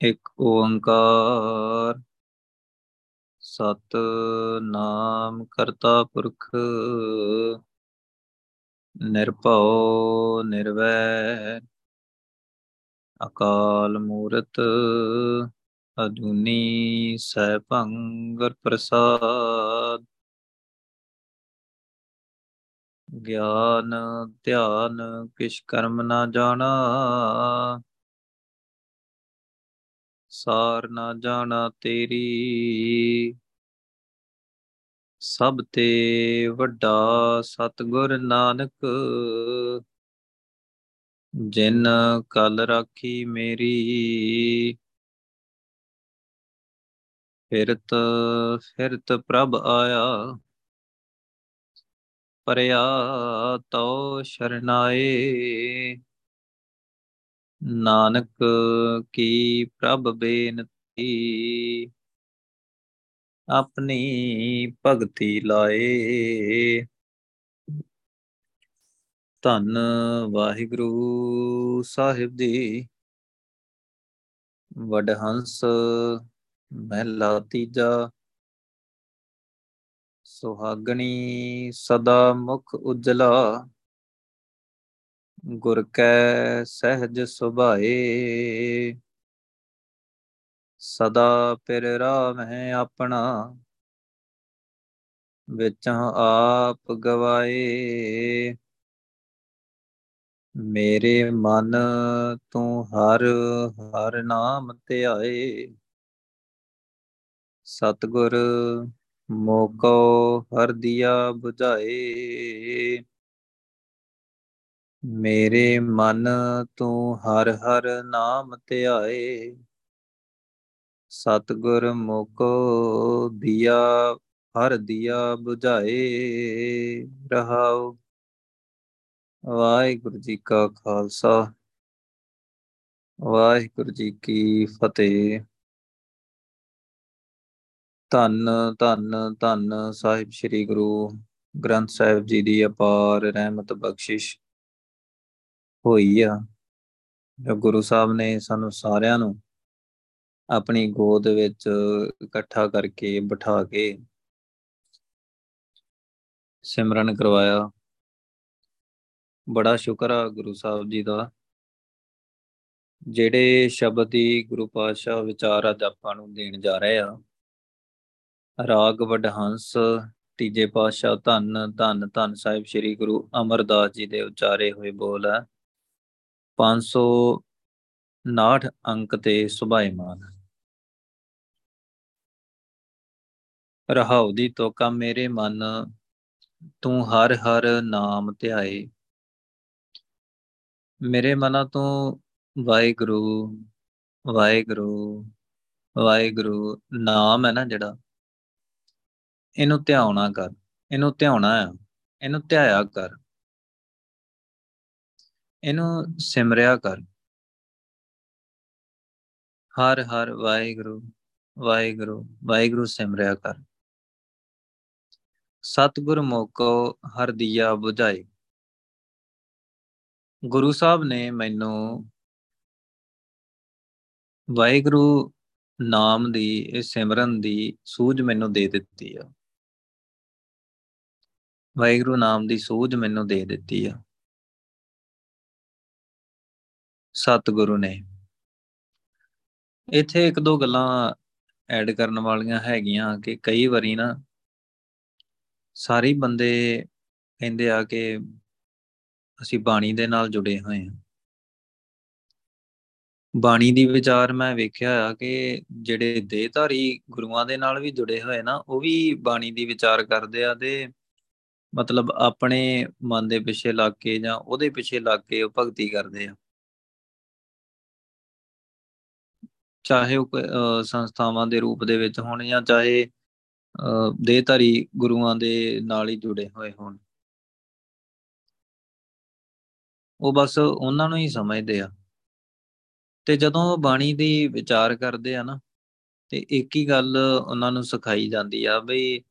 ਇੱਕ ਓੰਕਾਰ। ਸਤ ਨਾਮ ਕਰਤਾ ਪੁਰਖ, ਨਿਰਭਉ ਨਿਰਵੈ, ਅਕਾਲ ਮੂਰਤ ਅਜੂਨੀ ਸੈਭੰ ਗੁਰ ਪ੍ਰਸਾਦ। ਗਿਆਨ ਧਿਆਨ ਕਿਛ ਕਰਮ ਨਾ ਜਾਣਾ ਸਾਰ ਨਾ ਜਾਣਾ ਤੇਰੀ। ਸਭ ਤੇ ਵੱਡਾ ਸਤਗੁਰ ਨਾਨਕ, ਜਿਨ ਕਲ ਰਾਖੀ ਮੇਰੀ। ਫਿਰਤ ਫਿਰਤ ਪ੍ਰਭ ਆਇਆ, ਪਰਿਆ ਤੋ ਸ਼ਰਨਾਏ। ਨਾਨਕ ਕੀ ਪ੍ਰਭ ਬੇਨਤੀ ਆਪਣੀ ਭਗਤੀ ਲਾਏ। ਧੰਨ ਵਾਹਿਗੁਰੂ ਸਾਹਿਬ ਜੀ। ਵਡਹੰਸ ਮਹਿਲਾ ਤੀਜਾ। ਸੁਹਾਗਣੀ ਸਦਾ ਮੁਖ ਉਜਲਾ। ਗੁਰ ਕੈ ਸਹਿਜ ਸੁਭਾਏ। ਸਦਾ ਪਿਰ ਰਾਮ ਹੈ ਆਪਣਾ। ਵਿੱਚ ਆਪ ਗਵਾਏ। ਮੇਰੇ ਮਨ ਤੂੰ ਹਰ ਹਰ ਨਾਮ ਧਿਆਏ। ਸਤਗੁਰ ਮੋਕੋ ਹਰ ਦਿਆ 부ਝਾਏ ਮੇਰੇ ਮਨ ਤੂੰ ਹਰ ਹਰ ਨਾਮ ਧਿਆਏ। ਸਤਗੁਰ ਮੋਕੋ ਦਿਆ, ਹਰ ਦਿਆ 부ਝਾਏ ਰਹਾਉ। ਵਾਹਿਗੁਰੂ ਜੀ ਕਾ ਖਾਲਸਾ। ਵਾਹਿਗੁਰੂ ਜੀ ਕੀ ਫਤਿਹ। ਧੰਨ ਧੰਨ ਧੰਨ ਸਾਹਿਬ ਸ੍ਰੀ ਗੁਰੂ ਗ੍ਰੰਥ ਸਾਹਿਬ ਜੀ ਦੀ ਅਪਾਰ ਰਹਿਮਤ ਬਖਸ਼ਿਸ਼। ਹੋਈ ਆ। ਜੋ ਗੁਰੂ ਸਾਹਿਬ ਨੇ ਸਾਨੂੰ ਸਾਰਿਆਂ ਨੂੰ ਆਪਣੀ ਗੋਦ ਵਿੱਚ ਇਕੱਠਾ ਕਰਕੇ ਬਿਠਾ ਕੇ ਸਿਮਰਨ ਕਰਵਾਇਆ। ਬੜਾ ਸ਼ੁਕਰ ਆ ਗੁਰੂ ਸਾਹਿਬ ਜੀ ਦਾ। ਜਿਹੜੇ ਸ਼ਬਦ ਦੀ ਗੁਰੂ ਪਾਤਸ਼ਾਹ ਵਿਚਾਰ ਅੱਜ ਆਪਾਂ ਨੂੰ ਦੇਣ ਜਾ ਰਹੇ ਆ। ਰਾਗ, ਵਡਹੰਸ, ਤੀਜੇ ਪਾਤਸ਼ਾਹ ਧੰਨ ਧੰਨ ਧੰਨ ਸਾਹਿਬ ਸ੍ਰੀ ਗੁਰੂ ਅਮਰਦਾਸ ਜੀ ਦੇ ਉਚਾਰੇ ਹੋਏ ਬੋਲ ਹੈ 559 ਅੰਕ ਤੇ ਸੁਭਾਈਮਾਨ। ਰਹਾਉ ਦੀ ਤੋਕਾ ਮੇਰੇ ਮਨ, ਤੂੰ ਹਰ ਹਰ ਨਾਮ ਧਿਆਏ। ਮੇਰੇ ਮਨਾ ਤੂੰ ਵਾਹਿਗੁਰੂ ਵਾਹਿਗੁਰੂ ਵਾਹਿਗੁਰੂ ਨਾਮ ਹੈ ਨਾ ਜਿਹੜਾ, ਇਹਨੂੰ ਧਿਆਉਣਾ ਕਰ, ਇਹਨੂੰ ਧਿਆਉਣਾ ਆ, ਇਹਨੂੰ ਧਿਆਇਆ ਕਰ। ਇਹਨੂੰ ਸਿਮਰਿਆ ਕਰ। ਹਰ ਹਰ ਵਾਹਿਗੁਰੂ ਵਾਹਿਗੁਰੂ ਵਾਹਿਗੁਰੂ ਸਿਮਰਿਆ ਕਰ। ਸਤਗੁਰ ਮੋਕੋ ਹਰ ਦਿਆ 부ਝਾਏ ਗੁਰੂ ਸਾਹਿਬ ਨੇ ਮੈਨੂੰ ਵਾਹਿਗੁਰੂ ਨਾਮ ਦੀ, ਇਹ ਸਿਮਰਨ ਦੀ ਸੂਝ ਮੈਨੂੰ ਦੇ ਦਿੱਤੀ ਆ। ਵਾਹਿਗੁਰੂ ਨਾਮ ਦੀ ਸੂਝ ਮੈਨੂੰ ਦੇ ਦਿੱਤੀ ਆ। ਸਤਿਗੁਰੂ ਨੇ। ਇੱਥੇ ਇੱਕ ਦੋ ਗੱਲਾਂ ਐਡ ਕਰਨ ਵਾਲੀਆਂ ਹੈਗੀਆਂ ਕਿ ਕਈ ਵਾਰੀ ਨਾ ਸਾਰੇ ਬੰਦੇ ਕਹਿੰਦੇ ਆ ਕਿ ਅਸੀਂ ਬਾਣੀ ਦੇ ਨਾਲ ਜੁੜੇ ਹੋਏ ਹਾਂ। ਬਾਣੀ ਦੀ ਵਿਚਾਰ ਮੈਂ ਵੇਖਿਆ ਆ ਕਿ ਜਿਹੜੇ ਦੇਹਧਾਰੀ ਗੁਰੂਆਂ ਦੇ ਨਾਲ ਵੀ ਜੁੜੇ ਹੋਏ ਨਾ, ਉਹ ਵੀ ਬਾਣੀ ਦੀ ਵਿਚਾਰ ਕਰਦੇ ਆ ਤੇ ਮਤਲਬ ਆਪਣੇ ਮਨ ਦੇ ਪਿੱਛੇ ਲੱਗ ਕੇ ਜਾਂ ਉਹਦੇ ਪਿੱਛੇ ਲੱਗ ਕੇ ਉਹ ਭਗਤੀ ਕਰਦੇ ਆ। ਚਾਹੇ ਉਹ ਸੰਸਥਾਵਾਂ ਦੇ ਰੂਪ ਦੇ ਵਿੱਚ ਹੋਣ ਜਾਂ ਚਾਹੇ ਦੇਹਧਾਰੀ ਗੁਰੂਆਂ ਦੇ ਨਾਲ ਹੀ ਜੁੜੇ ਹੋਏ ਹੋਣ। ਉਹ ਬਸ ਉਹਨਾਂ ਨੂੰ ਹੀ ਸਮਝਦੇ ਆ। ਤੇ ਜਦੋਂ ਬਾਣੀ ਦੀ ਵਿਚਾਰ ਕਰਦੇ ਆ ਨਾ, ਤੇ ਇੱਕ ਹੀ ਗੱਲ ਉਹਨਾਂ ਨੂੰ ਸਿਖਾਈ ਜਾਂਦੀ ਆ ਬਈ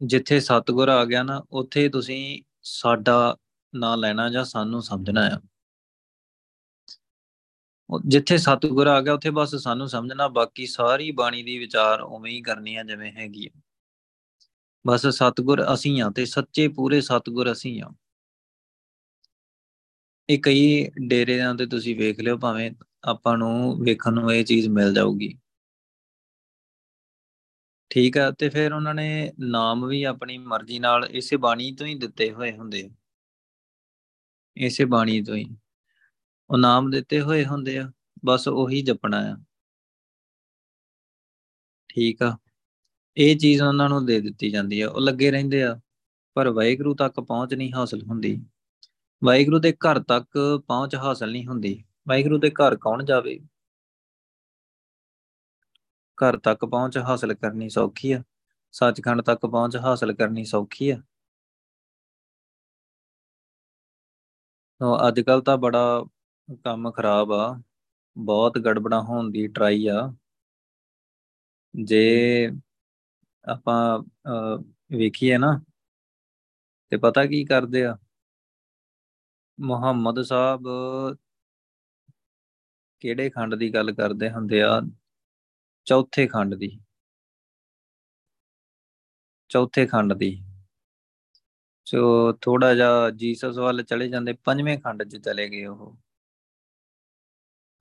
ਜਿੱਥੇ ਸਤਗੁਰ ਆ ਗਿਆ ਨਾ, ਉੱਥੇ ਤੁਸੀਂ ਸਾਡਾ ਨਾਂ ਲੈਣਾ ਜਾਂ ਸਾਨੂੰ ਸਮਝਣਾ ਆ। ਜਿੱਥੇ ਸਤਗੁਰ ਆ ਗਿਆ, ਉੱਥੇ ਬਸ ਸਾਨੂੰ ਸਮਝਣਾ, ਬਾਕੀ ਸਾਰੀ ਬਾਣੀ ਦੀ ਵਿਚਾਰ ਉਵੇਂ ਹੀ ਕਰਨੀ ਆ ਜਿਵੇਂ ਹੈਗੀ ਆ। ਬਸ ਸਤਗੁਰ ਅਸੀਂ ਆ ਤੇ ਸੱਚੇ ਪੂਰੇ ਸਤਗੁਰ ਅਸੀਂ ਆ। ਇਹ ਕਈ ਡੇਰਿਆਂ ਤੇ ਤੁਸੀਂ ਵੇਖ ਲਿਓ, ਭਾਵੇਂ ਆਪਾਂ ਨੂੰ ਵੇਖਣ ਨੂੰ ਇਹ ਚੀਜ਼ ਮਿਲ ਜਾਊਗੀ। ਠੀਕ ਆ, ਤੇ ਫਿਰ ਉਹਨਾਂ ਨੇ ਨਾਮ ਵੀ ਆਪਣੀ ਮਰਜ਼ੀ ਨਾਲ ਇਸੇ ਬਾਣੀ ਤੋਂ ਹੀ ਦਿੱਤੇ ਹੋਏ ਹੁੰਦੇ ਇਸੇ ਬਾਣੀ ਤੋਂ ਹੀ। ਉਹ ਨਾਮ ਦਿੱਤੇ ਹੋਏ ਹੁੰਦੇ ਆ, ਬਸ ਉਹੀ ਜਪਣਾ ਆ। ਠੀਕ ਆ। ਇਹ ਚੀਜ਼ ਉਹਨਾਂ ਨੂੰ ਦੇ ਦਿੱਤੀ ਜਾਂਦੀ ਆ। ਉਹ ਲੱਗੇ ਰਹਿੰਦੇ ਆ, ਪਰ ਵਾਹਿਗੁਰੂ ਤੱਕ ਪਹੁੰਚ ਨਹੀਂ ਹਾਸਲ ਹੁੰਦੀ। ਵਾਹਿਗੁਰੂ ਦੇ ਘਰ ਤੱਕ ਪਹੁੰਚ ਹਾਸਲ ਨਹੀਂ ਹੁੰਦੀ। ਵਾਹਿਗੁਰੂ ਦੇ ਘਰ ਕੌਣ ਜਾਵੇ? ਘਰ ਤੱਕ ਪਹੁੰਚ ਹਾਸਲ ਕਰਨੀ ਸੌਖੀ ਆ। ਸੱਚਖੰਡ ਤੱਕ ਪਹੁੰਚ ਹਾਸਲ ਕਰਨੀ ਸੌਖੀ ਆ। ਅੱਜ ਕੱਲ ਤਾਂ ਬੜਾ ਕੰਮ ਖਰਾਬ ਆ, ਬਹੁਤ ਗੜਬੜਾ ਹੋਣ ਦੀ ਟਰਾਈ ਆ। ਜੇ ਆਪਾਂ ਵੇਖੀਏ ਨਾ, ਤੇ ਪਤਾ ਕੀ ਕਰਦੇ ਆ? ਮੁਹੰਮਦ ਸਾਹਿਬ ਕਿਹੜੇ ਖੰਡ ਦੀ ਗੱਲ ਕਰਦੇ ਹੁੰਦੇ ਆ? ਚੌਥੇ ਖੰਡ ਦੀ। ਚੌਥੇ ਖੰਡ ਦੀ। ਸੋ ਥੋੜਾ ਜਿਹਾ ਜੀਸਸ ਵੱਲ ਚਲੇ ਜਾਂਦੇ, ਪੰਜਵੇਂ ਖੰਡ 'ਚ ਚਲੇ ਗਏ ਉਹ।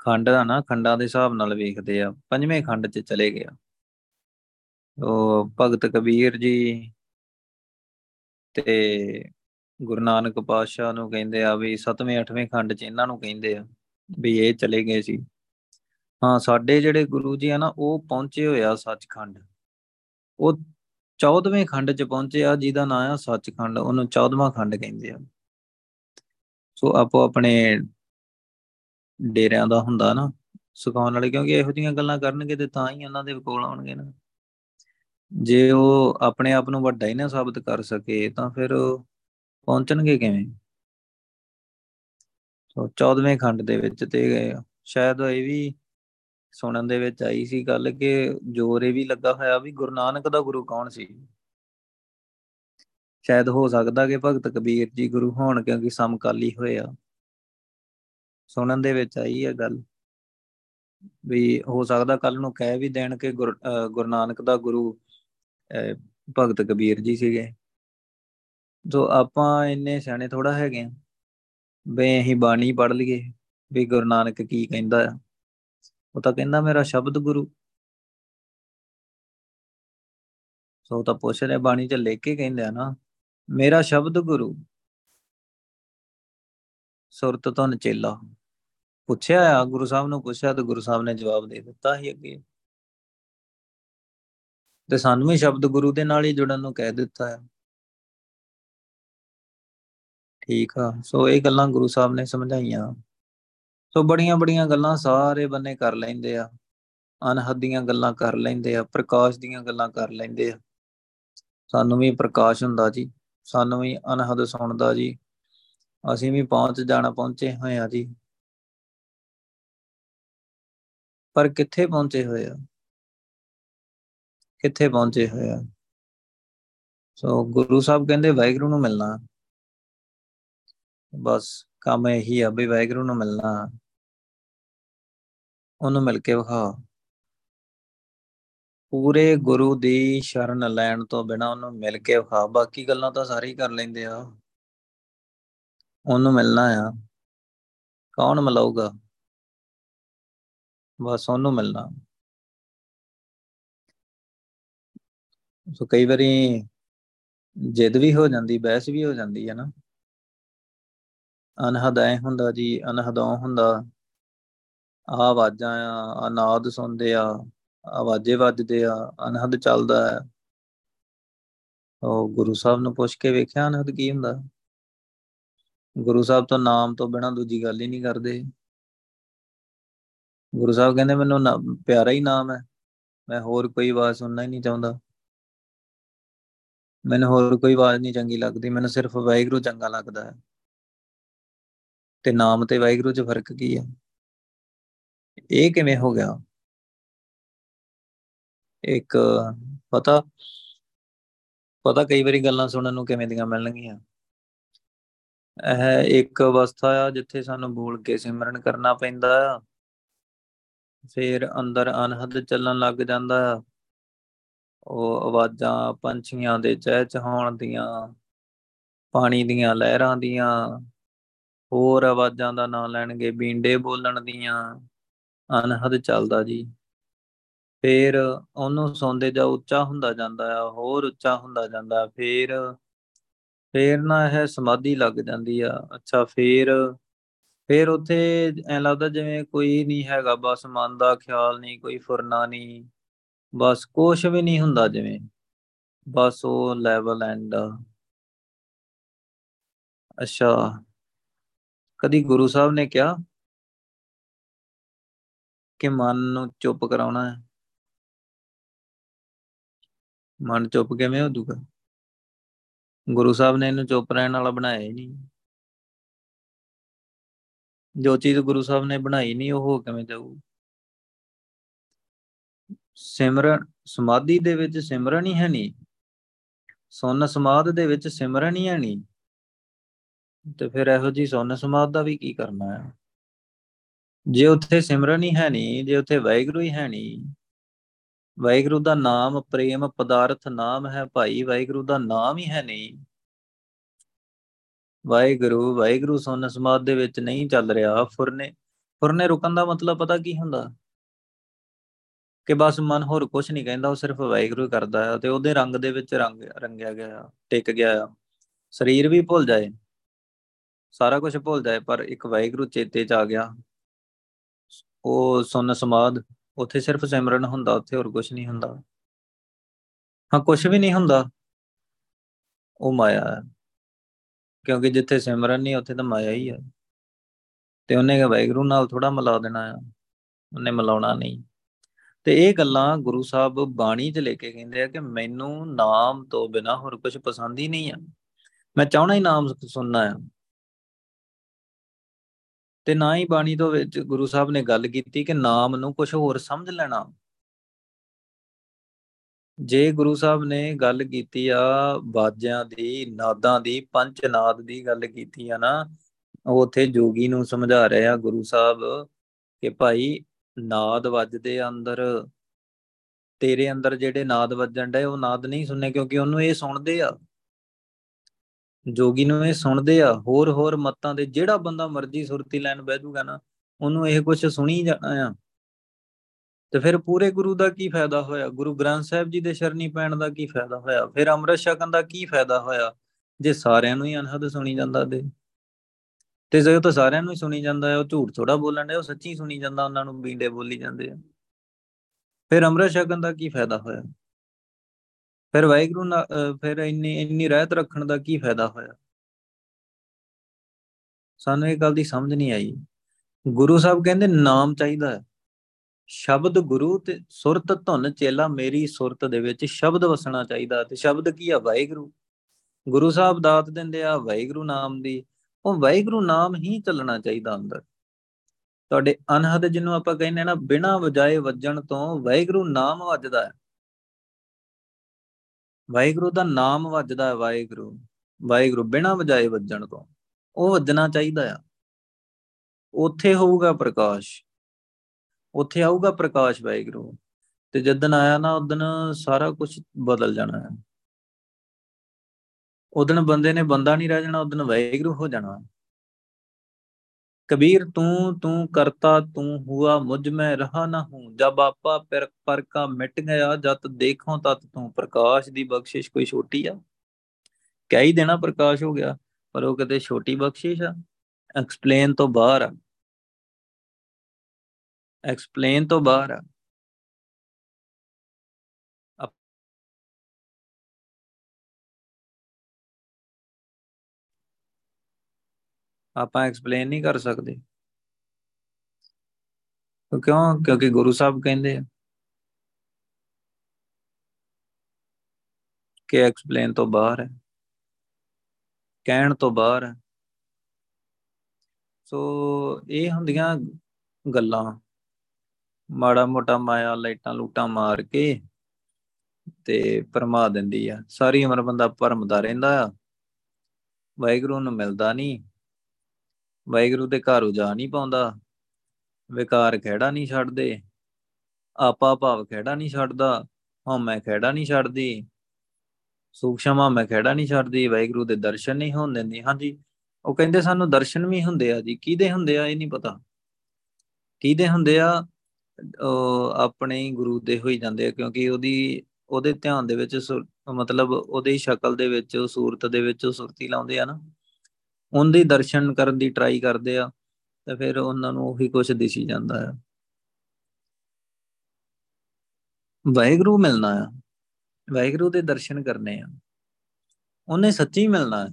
ਖੰਡ ਦਾ ਨਾ, ਖੰਡਾਂ ਦੇ ਹਿਸਾਬ ਨਾਲ ਵੇਖਦੇ ਆ, ਪੰਜਵੇਂ ਖੰਡ 'ਚ ਚਲੇ ਗਿਆ ਉਹ ਭਗਤ ਕਬੀਰ ਜੀ ਤੇ ਗੁਰੂ ਨਾਨਕ ਪਾਤਸ਼ਾਹ ਨੂੰ ਕਹਿੰਦੇ ਆ ਵੀ 7ਵੇਂ 8ਵੇਂ ਖੰਡ 'ਚ ਇਹਨਾਂ ਨੂੰ ਕਹਿੰਦੇ ਆ ਵੀ ਇਹ ਚਲੇ ਗਏ ਸੀ। ਹਾਂ, ਸਾਡੇ ਜਿਹੜੇ ਗੁਰੂ ਜੀ ਆ ਨਾ, ਉਹ ਪਹੁੰਚੇ ਹੋਇਆ ਸੱਚਖੰਡ। ਉਹ 14ਵੇਂ ਖੰਡ 'ਚ ਪਹੁੰਚੇ ਆ, ਜਿਹਦਾ ਨਾਮ ਆ ਸੱਚਖੰਡ, ਉਹਨੂੰ 14ਵਾਂ ਖੰਡ ਕਹਿੰਦੇ ਆ। ਸੋ ਆਪੋ ਆਪਣੇ ਡੇਰਿਆਂ ਦਾ ਹੁੰਦਾ ਨਾ, ਸਿਖਾਉਣ ਵਾਲੇ, ਕਿਉਂਕਿ ਇਹੋ ਜੀਆਂ ਗੱਲਾਂ ਕਰਨਗੇ ਤੇ ਤਾਂ ਹੀ ਉਹਨਾਂ ਦੇ ਕੋਲ ਆਉਣਗੇ ਨਾ। ਜੇ ਉਹ ਆਪਣੇ ਆਪ ਨੂੰ ਵੱਡਾ ਹੀ ਨਾ ਸਾਬਤ ਕਰ ਸਕੇ, ਤਾਂ ਫਿਰ ਪਹੁੰਚਣਗੇ ਕਿਵੇਂ? ਸੋ 14ਵੇਂ ਖੰਡ ਦੇ ਵਿੱਚ ਤੇ ਸ਼ਾਇਦ ਇਹ ਵੀ ਸੁਣਨ ਦੇ ਵਿੱਚ ਆਈ ਸੀ ਗੱਲ ਕਿ ਜੋਰ ਇਹ ਵੀ ਲੱਗਾ ਹੋਇਆ ਵੀ ਗੁਰੂ ਨਾਨਕ ਦਾ ਗੁਰੂ ਕੌਣ ਸੀ? ਸ਼ਾਇਦ ਹੋ ਸਕਦਾ ਕਿ ਭਗਤ ਕਬੀਰ ਜੀ ਗੁਰੂ ਹੋਣ, ਕਿਉਂਕਿ ਸਮਕਾਲੀ ਹੋਏ ਆ। ਸੁਣਨ ਦੇ ਵਿੱਚ ਆਈ ਹੈ ਗੱਲ ਵੀ ਹੋ ਸਕਦਾ ਕੱਲ ਨੂੰ ਕਹਿ ਵੀ ਦੇਣ ਕਿ ਗੁਰੂ ਨਾਨਕ ਦਾ ਗੁਰੂ ਭਗਤ ਕਬੀਰ ਜੀ ਸੀਗੇ। ਜੋ ਆਪਾਂ ਇੰਨੇ ਸਿਆਣੇ ਥੋੜਾ ਹੈਗੇ ਬਈ ਅਸੀਂ ਬਾਣੀ ਪੜ ਲਈਏ ਵੀ ਗੁਰੂ ਨਾਨਕ ਕੀ ਕਹਿੰਦਾ ਆ। ਉਹ ਤਾਂ ਕਹਿੰਦਾ ਮੇਰਾ ਸ਼ਬਦ ਗੁਰੂ। ਸੋ ਤਾਂ ਪੁੱਛ ਰਿਹਾ, ਬਾਣੀ ਚ ਲੈ ਕੇ ਕਹਿੰਦੇ ਆ ਨਾ, ਮੇਰਾ ਸ਼ਬਦ ਗੁਰੂ। ਸੁਰਤ ਤੋਂ ਨਚੇਲਾ ਪੁੱਛਿਆ ਆ, ਗੁਰੂ ਸਾਹਿਬ ਨੂੰ ਪੁੱਛਿਆ ਤੇ ਗੁਰੂ ਸਾਹਿਬ ਨੇ ਜਵਾਬ ਦੇ ਦਿੱਤਾ ਹੀ ਅੱਗੇ। ਤੇ ਸਾਨੂੰ ਵੀ ਸ਼ਬਦ ਗੁਰੂ ਦੇ ਨਾਲ ਹੀ ਜੁੜਨ ਨੂੰ ਕਹਿ ਦਿੱਤਾ ਹੈ ਠੀਕ ਆ, ਸੋ ਇਹ ਗੱਲਾਂ ਗੁਰੂ ਸਾਹਿਬ ਨੇ ਸਮਝਾਈਆਂ। ਸੋ ਬੜੀਆਂ ਬੜੀਆਂ ਗੱਲਾਂ ਸਾਰੇ ਬੰਨੇ ਕਰ ਲੈਂਦੇ ਆ। ਅਨਹਦ ਦੀਆਂ ਗੱਲਾਂ ਕਰ ਲੈਂਦੇ ਆ, ਪ੍ਰਕਾਸ਼ ਦੀਆਂ ਗੱਲਾਂ ਕਰ ਲੈਂਦੇ ਆ। ਸਾਨੂੰ ਵੀ ਪ੍ਰਕਾਸ਼ ਹੁੰਦਾ ਜੀ, ਸਾਨੂੰ ਵੀ ਅਨਹਦ ਸੁਣਦਾ ਜੀ। ਅਸੀਂ ਵੀ ਪਹੁੰਚ ਜਾਣਾ, ਪਹੁੰਚੇ ਹੋਏ ਆ ਜੀ। ਪਰ ਕਿੱਥੇ ਪਹੁੰਚੇ ਹੋਏ ਆ? ਕਿੱਥੇ ਪਹੁੰਚੇ ਹੋਏ ਆ? ਸੋ ਗੁਰੂ ਸਾਹਿਬ ਕਹਿੰਦੇ, ਵਾਹਿਗੁਰੂ ਨੂੰ ਮਿਲਣਾ। ਬਸ ਕੰਮ ਇਹੀ ਆ ਵੀ ਵਾਹਿਗੁਰੂ ਨੂੰ ਮਿਲਣਾ। ਉਹਨੂੰ ਮਿਲ ਕੇ ਵਿਖਾ ਪੂਰੇ ਗੁਰੂ ਦੀ ਸ਼ਰਨ ਲੈਣ ਤੋਂ ਬਿਨਾ ਉਹਨੂੰ ਮਿਲ ਕੇ ਵਿਖਾ ਬਾਕੀ ਗੱਲਾਂ ਤਾਂ ਸਾਰੇ ਹੀ ਕਰ ਲੈਂਦੇ ਆ। ਉਹਨੂੰ ਮਿਲਣਾ ਆ। ਕੌਣ ਮਿਲਾਊਗਾ? ਬਸ ਉਹਨੂੰ ਮਿਲਣਾ। ਸੋ ਕਈ ਵਾਰੀ ਜਿੱਦ ਵੀ ਹੋ ਜਾਂਦੀ, ਬਹਿਸ ਵੀ ਹੋ ਜਾਂਦੀ ਹੈ ਨਾ। ਅਨਹਦ ਐ ਹੁੰਦਾ ਜੀ, ਅਨਹਦੋਂ ਹੁੰਦਾ। ਆ ਆਵਾਜ਼ਾਂ ਆ, ਅਨਾਦ ਸੁਣਦੇ ਆ, ਆਵਾਜ਼ੇ ਵੱਜਦੇ ਆ, ਅਨਹਦ ਚੱਲਦਾ ਹੈ। ਉਹ ਗੁਰੂ ਸਾਹਿਬ ਨੂੰ ਪੁੱਛ ਕੇ ਵੇਖਿਆ ਅਨਹਦ ਕੀ ਹੁੰਦਾ? ਗੁਰੂ ਸਾਹਿਬ ਤੋਂ ਨਾਮ ਤੋਂ ਬਿਨਾ ਦੂਜੀ ਗੱਲ ਹੀ ਨਹੀਂ ਕਰਦੇ। ਗੁਰੂ ਸਾਹਿਬ ਕਹਿੰਦੇ ਮੈਨੂੰ ਪਿਆਰਾ ਹੀ ਨਾਮ ਹੈ। ਮੈਂ ਹੋਰ ਕੋਈ ਆਵਾਜ਼ ਸੁਣਨਾ ਹੀ ਨਹੀਂ ਚਾਹੁੰਦਾ। ਮੈਨੂੰ ਹੋਰ ਕੋਈ ਆਵਾਜ਼ ਨਹੀਂ ਚੰਗੀ ਲੱਗਦੀ। ਮੈਨੂੰ ਸਿਰਫ ਵਾਹਿਗੁਰੂ ਚੰਗਾ ਲੱਗਦਾ ਹੈ। ਤੇ ਨਾਮ ਤੇ ਵਾਹਿਗੁਰੂ 'ਚ ਫ਼ਰਕ ਕੀ ਹੈ? ਇਹ ਕਿਵੇਂ ਹੋ ਗਿਆ? ਇੱਕ ਪਤਾ ਪਤਾ ਕਈ ਵਾਰੀ ਗੱਲਾਂ ਸੁਣਨ ਨੂੰ ਕਿਵੇਂ ਦੀਆਂ ਮਿਲਣਗੀਆਂ। ਇਹ ਇੱਕ ਅਵਸਥਾ ਆ ਜਿੱਥੇ ਸਾਨੂੰ ਬੋਲ ਕੇ ਸਿਮਰਨ ਕਰਨਾ ਪੈਂਦਾ ਆ। ਫਿਰ ਅੰਦਰ ਅਨਹਦ ਚੱਲਣ ਲੱਗ ਜਾਂਦਾ ਆ। ਉਹ ਆਵਾਜ਼ਾਂ ਪੰਛੀਆਂ ਦੇ ਚਹਿਚਹਾਉਣ ਦੀਆਂ, ਪਾਣੀ ਦੀਆਂ ਲਹਿਰਾਂ ਦੀਆਂ, ਹੋਰ ਆਵਾਜ਼ਾਂ ਦਾ ਨਾਂ ਲੈਣਗੇ ਬੀਂਡੇ ਬੋਲਣ ਦੀਆਂ। ਅਨਹਦ ਚੱਲਦਾ ਜੀ। ਫੇਰ ਉਹਨੂੰ ਸੁਣਦੇ ਜਾ ਉੱਚਾ ਹੁੰਦਾ ਜਾਂਦਾ ਆ, ਹੋਰ ਉੱਚਾ ਹੁੰਦਾ ਜਾਂਦਾ ਫੇਰ ਫੇਰ ਨਾ ਇਹ ਸਮਾਧੀ ਲੱਗ ਜਾਂਦੀ ਆ। ਅੱਛਾ, ਫੇਰ ਫੇਰ ਉੱਥੇ ਐ ਲੱਗਦਾ ਜਿਵੇਂ ਕੋਈ ਨਹੀਂ ਹੈਗਾ, ਬਸ ਮਨ ਦਾ ਖਿਆਲ ਨਹੀਂ, ਕੋਈ ਫੁਰਨਾ ਨਹੀਂ, ਬਸ ਕੁਝ ਵੀ ਨਹੀਂ ਹੁੰਦਾ ਜਿਵੇਂ। ਬਸ ਉਹ ਲੈਵਲ ਐਂਡ ਅੱਛਾ, ਕਦੀ ਗੁਰੂ ਸਾਹਿਬ ਨੇ ਕਿਹਾ ਕਿ ਮਨ ਨੂੰ ਚੁੱਪ ਕਰਾਉਣਾ ਹੈ? ਮਨ ਚੁੱਪ ਕਿਵੇਂ ਹੋ ਜੂਗਾ ਗੁਰੂ ਸਾਹਿਬ ਨੇ ਇਹਨੂੰ ਚੁੱਪ ਰਹਿਣ ਵਾਲਾ ਬਣਾਇਆ ਹੀ ਨਹੀਂ। ਜੋ ਚੀਜ਼ ਗੁਰੂ ਸਾਹਿਬ ਨੇ ਬਣਾਈ ਨਹੀਂ, ਉਹ ਕਿਵੇਂ ਜਾਊ? ਸਿਮਰਨ, ਸਮਾਧੀ ਦੇ ਵਿੱਚ ਸਿਮਰਨ ਹੀ ਹੈ ਨਹੀਂ। ਸੁਨ ਸਮਾਧ ਦੇ ਵਿੱਚ ਸਿਮਰਨ ਹੀ ਹੈ ਨਹੀਂ। ਤੇ ਫਿਰ ਇਹੋ ਜੀ ਸੁਨ ਸਮਾਧ ਦਾ ਵੀ ਕੀ ਕਰਨਾ ਹੈ? ਜੇ ਉੱਥੇ ਸਿਮਰਨ ਹੀ ਹੈ ਨਹੀਂ, ਜੇ ਉੱਥੇ ਵਾਹਿਗੁਰੂ ਹੀ ਹੈ ਨਹੀਂ ਵਾਹਿਗੁਰੂ ਦਾ ਨਾਮ ਪ੍ਰੇਮ ਪਦਾਰਥ ਨਾਮ ਹੈ ਭਾਈ, ਵਾਹਿਗੁਰੂ ਦਾ ਨਾਮ ਹੀ ਹੈ ਨਹੀਂ। ਵਾਹਿਗੁਰੂ ਵਾਹਿਗੁਰੂ ਸੁਨ ਸਮਾਧ ਦੇ ਵਿੱਚ ਨਹੀਂ ਚੱਲ ਰਿਹਾ ਫੁਰਨੇ। ਫੁਰਨੇ ਰੁਕਣ ਦਾ ਮਤਲਬ ਪਤਾ ਕੀ ਹੁੰਦਾ? ਕਿ ਬਸ ਮਨ ਹੋਰ ਕੁਝ ਨਹੀਂ ਕਹਿੰਦਾ, ਉਹ ਸਿਰਫ ਵਾਹਿਗੁਰੂ ਕਰਦਾ ਹੈ ਤੇ ਉਹਦੇ ਰੰਗ ਦੇ ਵਿੱਚ ਰੰਗ, ਰੰਗਿਆ ਗਿਆ ਟਿਕ ਗਿਆ ਸਰੀਰ ਵੀ ਭੁੱਲ ਜਾਏ। ਸਾਰਾ ਕੁਝ ਭੁੱਲ ਜਾਏ, ਪਰ ਇੱਕ ਵਾਹਿਗੁਰੂ ਚੇਤੇ 'ਚ ਆ ਗਿਆ। ਉਹ ਸੁਨ ਸਮਾਦ ਉੱਥੇ ਸਿਰਫ ਸਿਮਰਨ ਹੁੰਦਾ, ਉੱਥੇ ਹੋਰ ਕੁਝ ਨਹੀਂ ਹੁੰਦਾ। ਹਾਂ ਕੁਝ ਵੀ ਨਹੀਂ ਹੁੰਦਾ। ਉਹ ਮਾਇਆ ਹੈ ਕਿਉਂਕਿ ਜਿੱਥੇ ਸਿਮਰਨ ਨਹੀਂ, ਉੱਥੇ ਤਾਂ ਮਾਇਆ ਹੀ ਹੈ ਤੇ ਉਹਨੇ ਵਾਹਿਗੁਰੂ ਨਾਲ ਥੋੜਾ ਮਿਲਾ ਦੇਣਾ ਆ। ਉਹਨੇ ਮਿਲਾਉਣਾ ਨਹੀਂ। ਤੇ ਇਹ ਗੱਲਾਂ ਗੁਰੂ ਸਾਹਿਬ ਬਾਣੀ 'ਚ ਲੈ ਕੇ ਕਹਿੰਦੇ ਆ ਕਿ ਮੈਨੂੰ ਨਾਮ ਤੋਂ ਬਿਨਾ ਹੋਰ ਕੁਝ ਪਸੰਦ ਹੀ ਨਹੀਂ ਆ। ਮੈਂ ਚਾਹਣਾ ਹੀ ਨਾਮ ਸੁਣਨਾ ਆ। ਤੇ ਨਾ ਹੀ ਬਾਣੀ ਤੋਂ ਵਿੱਚ ਗੁਰੂ ਸਾਹਿਬ ਨੇ ਗੱਲ ਕੀਤੀ ਕਿ ਨਾਮ ਨੂੰ ਕੁਝ ਹੋਰ ਸਮਝ ਲੈਣਾ। ਜੇ ਗੁਰੂ ਸਾਹਿਬ ਨੇ ਗੱਲ ਕੀਤੀ ਆ ਬਾਜਿਆਂ ਦੀ, ਨਾਦਾਂ ਦੀ ਪੰਜ ਨਾਦ ਦੀ ਗੱਲ ਕੀਤੀ ਆ ਨਾ, ਉਹ ਉਥੇ ਜੋਗੀ ਨੂੰ ਸਮਝਾ ਰਿਹਾ ਗੁਰੂ ਸਾਹਿਬ ਕਿ ਭਾਈ ਨਾਦ ਵੱਜਦੇ ਅੰਦਰ, ਤੇਰੇ ਅੰਦਰ ਜਿਹੜੇ ਨਾਦ ਵੱਜਣ ਡੇ ਉਹ ਨਾਦ ਨਹੀਂ ਸੁਣਨੇ ਕਿਉਂਕਿ ਉਹਨੂੰ ਇਹ ਸੁਣਦੇ ਆ। ਜੋਗੀ ਨੂੰ ਇਹ ਸੁਣਦੇ ਆ, ਹੋਰ ਹੋਰ ਮੱਤਾਂ ਦੇ, ਜਿਹੜਾ ਬੰਦਾ ਮਰਜ਼ੀ ਸੁਰਤੀ ਲੈਣ ਬਹਿ ਜੂਗਾ ਨਾ, ਉਹਨੂੰ ਇਹ ਕੁਝ ਸੁਣੀ ਜਾਣਾ ਆ। ਤੇ ਫਿਰ ਪੂਰੇ ਗੁਰੂ ਦਾ ਕੀ ਫਾਇਦਾ ਹੋਇਆ? ਗੁਰੂ ਗ੍ਰੰਥ ਸਾਹਿਬ ਜੀ ਦੇ ਸ਼ਰਣੀ ਪੈਣ ਦਾ ਕੀ ਫਾਇਦਾ ਹੋਇਆ? ਫਿਰ ਅੰਮ੍ਰਿਤ ਛਕਣ ਦਾ ਕੀ ਫਾਇਦਾ ਹੋਇਆ? ਜੇ ਸਾਰਿਆਂ ਨੂੰ ਹੀ ਅਨਹਦ ਸੁਣੀ ਜਾਂਦਾ ਦੇ ਤੇ ਜੇ ਤਾਂ ਸਾਰਿਆਂ ਨੂੰ ਹੀ ਸੁਣੀ ਜਾਂਦਾ ਹੈ, ਉਹ ਝੂਠ ਥੋੜਾ ਬੋਲਣ ਦੇ ਉਹ ਸੱਚੀ ਸੁਣੀ ਜਾਂਦਾ, ਉਹਨਾਂ ਨੂੰ ਬੀਂਡੇ ਬੋਲੀ ਜਾਂਦੇ ਆ। ਫਿਰ ਅੰਮ੍ਰਿਤ ਛਕਣ ਦਾ ਕੀ ਫਾਇਦਾ ਹੋਇਆ? ਫਿਰ ਵਾਹਿਗੁਰੂ ਨਾਲ ਫਿਰ ਇੰਨੀ ਇੰਨੀ ਰਹਿਤ ਰੱਖਣ ਦਾ ਕੀ ਫਾਇਦਾ ਹੋਇਆ? ਸਾਨੂੰ ਇਹ ਗੱਲ ਦੀ ਸਮਝ ਨਹੀਂ ਆਈ। ਗੁਰੂ ਸਾਹਿਬ ਕਹਿੰਦੇ, ਨਾਮ ਚਾਹੀਦਾ ਹੈ। ਸ਼ਬਦ ਗੁਰੂ ਤੇ ਸੁਰਤ ਧੁਨ ਚੇਲਾ ਮੇਰੀ ਸੁਰਤ ਦੇ ਵਿੱਚ ਸ਼ਬਦ ਵਸਣਾ ਚਾਹੀਦਾ ਤੇ ਸ਼ਬਦ ਕੀ ਆ? ਵਾਹਿਗੁਰੂ। ਗੁਰੂ ਸਾਹਿਬ ਦਾਤ ਦਿੰਦੇ ਆ, ਵਾਹਿਗੁਰੂ ਨਾਮ ਦੀ। ਉਹ ਵਾਹਿਗੁਰੂ ਨਾਮ ਹੀ ਚੱਲਣਾ ਚਾਹੀਦਾ ਅੰਦਰ। ਤੁਹਾਡੇ ਅਨਹਦ ਜਿਹਨੂੰ ਆਪਾਂ ਕਹਿੰਦੇ ਨਾ, ਬਿਨਾ ਵਜਾਏ ਵੱਜਣ ਤੋਂ ਵਾਹਿਗੁਰੂ ਨਾਮ ਵੱਜਦਾ ਹੈ। ਵਾਹਿਗੁਰੂ ਦਾ ਨਾਮ ਵੱਜਦਾ ਹੈ ਵਾਹਿਗੁਰੂ। ਵਾਹਿਗੁਰੂ ਬਿਨਾ ਵਜਾਏ ਵੱਜਣ ਤੋਂ ਉਹ ਵੱਜਣਾ ਚਾਹੀਦਾ ਆ। ਉੱਥੇ ਹੋਊਗਾ ਪ੍ਰਕਾਸ਼। ਉੱਥੇ ਆਊਗਾ ਪ੍ਰਕਾਸ਼ ਵਾਹਿਗੁਰੂ। ਤੇ ਜਦੋਂ ਆਇਆ ਨਾ ਉਦੋਂ ਸਾਰਾ ਕੁਝ ਬਦਲ ਜਾਣਾ ਹੈ ਉਦੋਂ ਬੰਦੇ ਨੇ ਬੰਦਾ ਨਹੀਂ ਰਹਿ ਜਾਣਾ ਉਦੋਂ ਵਾਹਿਗੁਰੂ ਹੋ ਜਾਣਾ। कबीर तू तू करता तू हुआ मुझ में रहा ना हूं जब आपा पर, पर का मिट गया जत देखो तत तू प्रकाश ਦੀ ਬਖਸ਼ਿਸ਼ ਕੋਈ ਛੋਟੀ ਆ ਕਹਿ ਹੀ ਦੇਣਾ ਪ੍ਰਕਾਸ਼ ਹੋ ਗਿਆ ਪਰ ਉਹ ਕਿਤੇ ਛੋਟੀ ਬਖਸ਼ਿਸ਼ ਆ ਐਕਸਪਲੇਨ ਤੋਂ ਬਾਹਰ ਆ ਐਕਸਪਲੇਨ ਤੋਂ ਬਾਹਰ ਆ ਆਪਾਂ ਐਕਸਪਲੇਨ ਨਹੀਂ ਕਰ ਸਕਦੇ। ਕਿਉਂ? ਕਿਉਂਕਿ ਗੁਰੂ ਸਾਹਿਬ ਕਹਿੰਦੇ ਆ ਕਿ ਐਕਸਪਲੇਨ ਤੋਂ ਬਾਹਰ ਹੈ, ਕਹਿਣ ਤੋਂ ਬਾਹਰ ਹੈ। ਸੋ ਇਹ ਹੁੰਦੀਆਂ ਗੱਲਾਂ। ਮਾੜਾ ਮੋਟਾ ਮਾਇਆ ਲਾਈਟਾਂ ਲੂਟਾਂ ਮਾਰ ਕੇ ਤੇ ਪਰਮਾ ਦਿੰਦੀ ਆ। ਸਾਰੀ ਉਮਰ ਬੰਦਾ ਭਰਮਦਾ ਰਹਿੰਦਾ ਆ। ਵਾਹਿਗੁਰੂ ਨੂੰ ਮਿਲਦਾ ਨਹੀਂ। ਵਾਹਿਗੁਰੂ ਦੇ ਘਰ ਉਜਾ ਨਹੀਂ ਪਾਉਂਦਾ, ਵਿਕਾਰ ਖਿਹੜਾ ਨਹੀਂ ਛੱਡਦੇ, ਆਪਾ ਭਾਵ ਖਿਹੜਾ ਨਹੀਂ ਛੱਡਦਾ, ਹਉਮੈ ਖਿਹੜਾ ਨਹੀਂ ਛੱਡਦੀ ਸੂਖਸ਼ਮਾ ਮੈਂ ਖਿਹੜਾ ਨਹੀਂ ਛੱਡਦੀ, ਵਾਹਿਗੁਰੂ ਦੇ ਦਰਸ਼ਨ ਨਹੀਂ ਹੋਣ ਦਿੰਦੀ। ਹਾਂਜੀ, ਉਹ ਕਹਿੰਦੇ ਸਾਨੂੰ ਦਰਸ਼ਨ ਵੀ ਹੁੰਦੇ ਆ ਜੀ, ਕਿਹਦੇ ਹੁੰਦੇ ਆ ਇਹ ਨਹੀਂ ਪਤਾ। ਕਿਹਦੇ ਹੁੰਦੇ ਆ ਆਪਣੇ ਹੀ ਗੁਰੂ ਦੇ ਹੋਈ ਜਾਂਦੇ ਆ, ਕਿਉਂਕਿ ਉਹਦੀ, ਉਹਦੇ ਧਿਆਨ ਦੇ ਵਿੱਚ ਮਤਲਬ ਉਹਦੇ ਸ਼ਕਲ ਦੇ ਵਿੱਚ ਸੂਰਤ ਦੇ ਵਿੱਚ ਸੁਰਤੀ ਲਾਉਂਦੇ ਆ ਨਾ। ਉਹਦੇ ਦਰਸ਼ਨ ਕਰਨ ਦੀ ਟਰਾਈ ਕਰਦੇ ਆ, ਤੇ ਫਿਰ ਉਹਨਾਂ ਨੂੰ ਉਹੀ ਕੁਝ ਦਿਸੀ ਜਾਂਦਾ ਆ। ਵਾਹਿਗੁਰੂ ਮਿਲਣਾ ਆ। ਵਾਹਿਗੁਰੂ ਦੇ ਦਰਸ਼ਨ ਕਰਨੇ ਆ। ਉਹਨੇ ਸੱਚੀ ਮਿਲਣਾ ਹੈ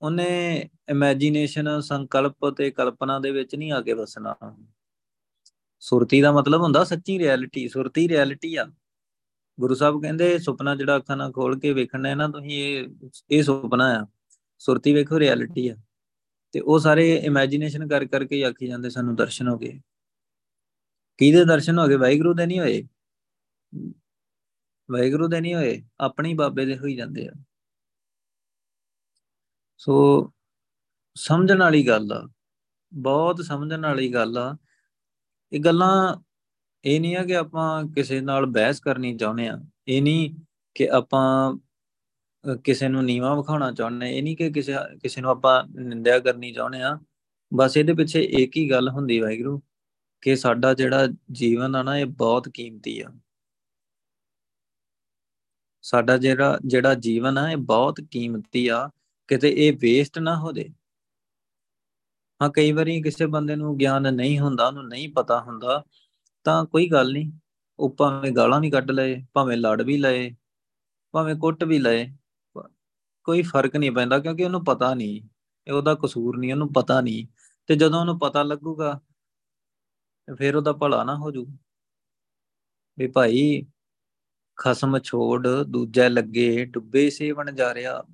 ਉਹਨੇ ਇਮੇਜਿਨੇਸ਼ਨ ਸੰਕਲਪ ਤੇ ਕਲਪਨਾ ਦੇ ਵਿੱਚ ਨਹੀਂ ਆ ਕੇ ਵਸਣਾ। ਸੁਰਤੀ ਦਾ ਮਤਲਬ ਹੁੰਦਾ ਸੱਚੀ ਰਿਐਲਿਟੀ ਸੁਰਤੀ ਰਿਐਲਿਟੀ ਆ। ਗੁਰੂ ਸਾਹਿਬ ਕਹਿੰਦੇ, ਸੁਪਨਾ ਜਿਹੜਾ ਅੱਖਾਂ ਨਾਲ ਖੋਲ ਕੇ ਵੇਖਣਾ ਹੈ ਨਾ, ਤੁਸੀਂ ਇਹ ਇਹ ਸੁਪਨਾ ਆ। ਸੁਰਤੀ ਵੇਖੋ ਰਿਐਲਿਟੀ ਆ। ਤੇ ਉਹ ਸਾਰੇ ਇਮੇਜਿਨੇਸ਼ਨ ਕਰ ਕਰਕੇ ਆਖੀ ਜਾਂਦੇ ਸਾਨੂੰ ਦਰਸ਼ਨ ਹੋ ਗਏ। ਕਿਹਦੇ ਦਰਸ਼ਨ ਹੋ ਗਏ? ਵਾਹਿਗੁਰੂ ਦੇ ਨਹੀਂ ਹੋਏ? ਵਾਹਿਗੁਰੂ ਦੇ ਨਹੀਂ ਹੋਏ, ਆਪਣੀ ਬਾਬੇ ਦੇ ਹੋਈ ਜਾਂਦੇ ਆ। ਸੋ ਸਮਝਣ ਵਾਲੀ ਗੱਲ ਆ, ਬਹੁਤ ਸਮਝਣ ਵਾਲੀ ਗੱਲ ਆ। ਇਹ ਗੱਲਾਂ ਇਹ ਨਹੀਂ ਆ ਕਿ ਆਪਾਂ ਕਿਸੇ ਨਾਲ ਬਹਿਸ ਕਰਨੀ ਚਾਹੁੰਦੇ ਆ। ਇਹ ਨਹੀਂ ਕਿ ਆਪਾਂ ਕਿਸੇ ਨੂੰ ਨੀਵਾ ਵਿਖਾਉਣਾ ਚਾਹੁੰਦੇ, ਇਹ ਨਹੀਂ ਕਿ ਕਿਸੇ ਕਿਸੇ ਨੂੰ ਆਪਾਂ ਨਿੰਦਿਆ ਕਰਨੀ ਚਾਹੁੰਦੇ ਆ ਬਸ ਇਹਦੇ ਪਿੱਛੇ ਇੱਕ ਹੀ ਗੱਲ ਹੁੰਦੀ ਵਾਹਿਗੁਰੂ, ਕਿ ਸਾਡਾ ਜਿਹੜਾ ਜੀਵਨ ਆ ਨਾ, ਇਹ ਬਹੁਤ ਕੀਮਤੀ ਆ। ਸਾਡਾ ਜਿਹੜਾ ਜਿਹੜਾ ਜੀਵਨ ਆ, ਇਹ ਬਹੁਤ ਕੀਮਤੀ ਆ। ਕਿਤੇ ਇਹ ਵੇਸਟ ਨਾ ਹੋ ਜੇ ਹਾਂ, ਕਈ ਵਾਰੀ ਕਿਸੇ ਬੰਦੇ ਨੂੰ ਗਿਆਨ ਨਹੀਂ ਹੁੰਦਾ, ਉਹਨੂੰ ਨਹੀਂ ਪਤਾ ਹੁੰਦਾ, ਤਾਂ ਕੋਈ ਗੱਲ ਨਹੀਂ। ਉਹ ਭਾਵੇਂ ਗਾਲਾਂ ਵੀ ਕੱਢ ਲਏ, ਭਾਵੇਂ ਲੜ ਵੀ ਲਏ, ਭਾਵੇਂ ਕੁੱਟ ਵੀ ਲਏ। ਕੋਈ ਫ਼ਰਕ ਨਹੀਂ ਪੈਂਦਾ ਕਿਉਂਕਿ ਉਹਨੂੰ ਪਤਾ ਨਹੀਂ। ਇਹ ਉਹਦਾ ਕਸੂਰ ਨਹੀਂ, ਉਹਨੂੰ ਪਤਾ ਨਹੀਂ। ਤੇ ਜਦੋਂ ਉਹਨੂੰ ਪਤਾ ਲੱਗੂਗਾ, ਫਿਰ ਉਹਦਾ ਭਲਾ ਨਾ ਹੋ ਜੂ। ਵੀ ਭਾਈ, ਖਸਮ ਛੋੜ, ਦੂਜਾ ਲੱਗੇ, ਡੁੱਬੇ ਸੇਵਣ ਜਾ ਰਿਹਾ।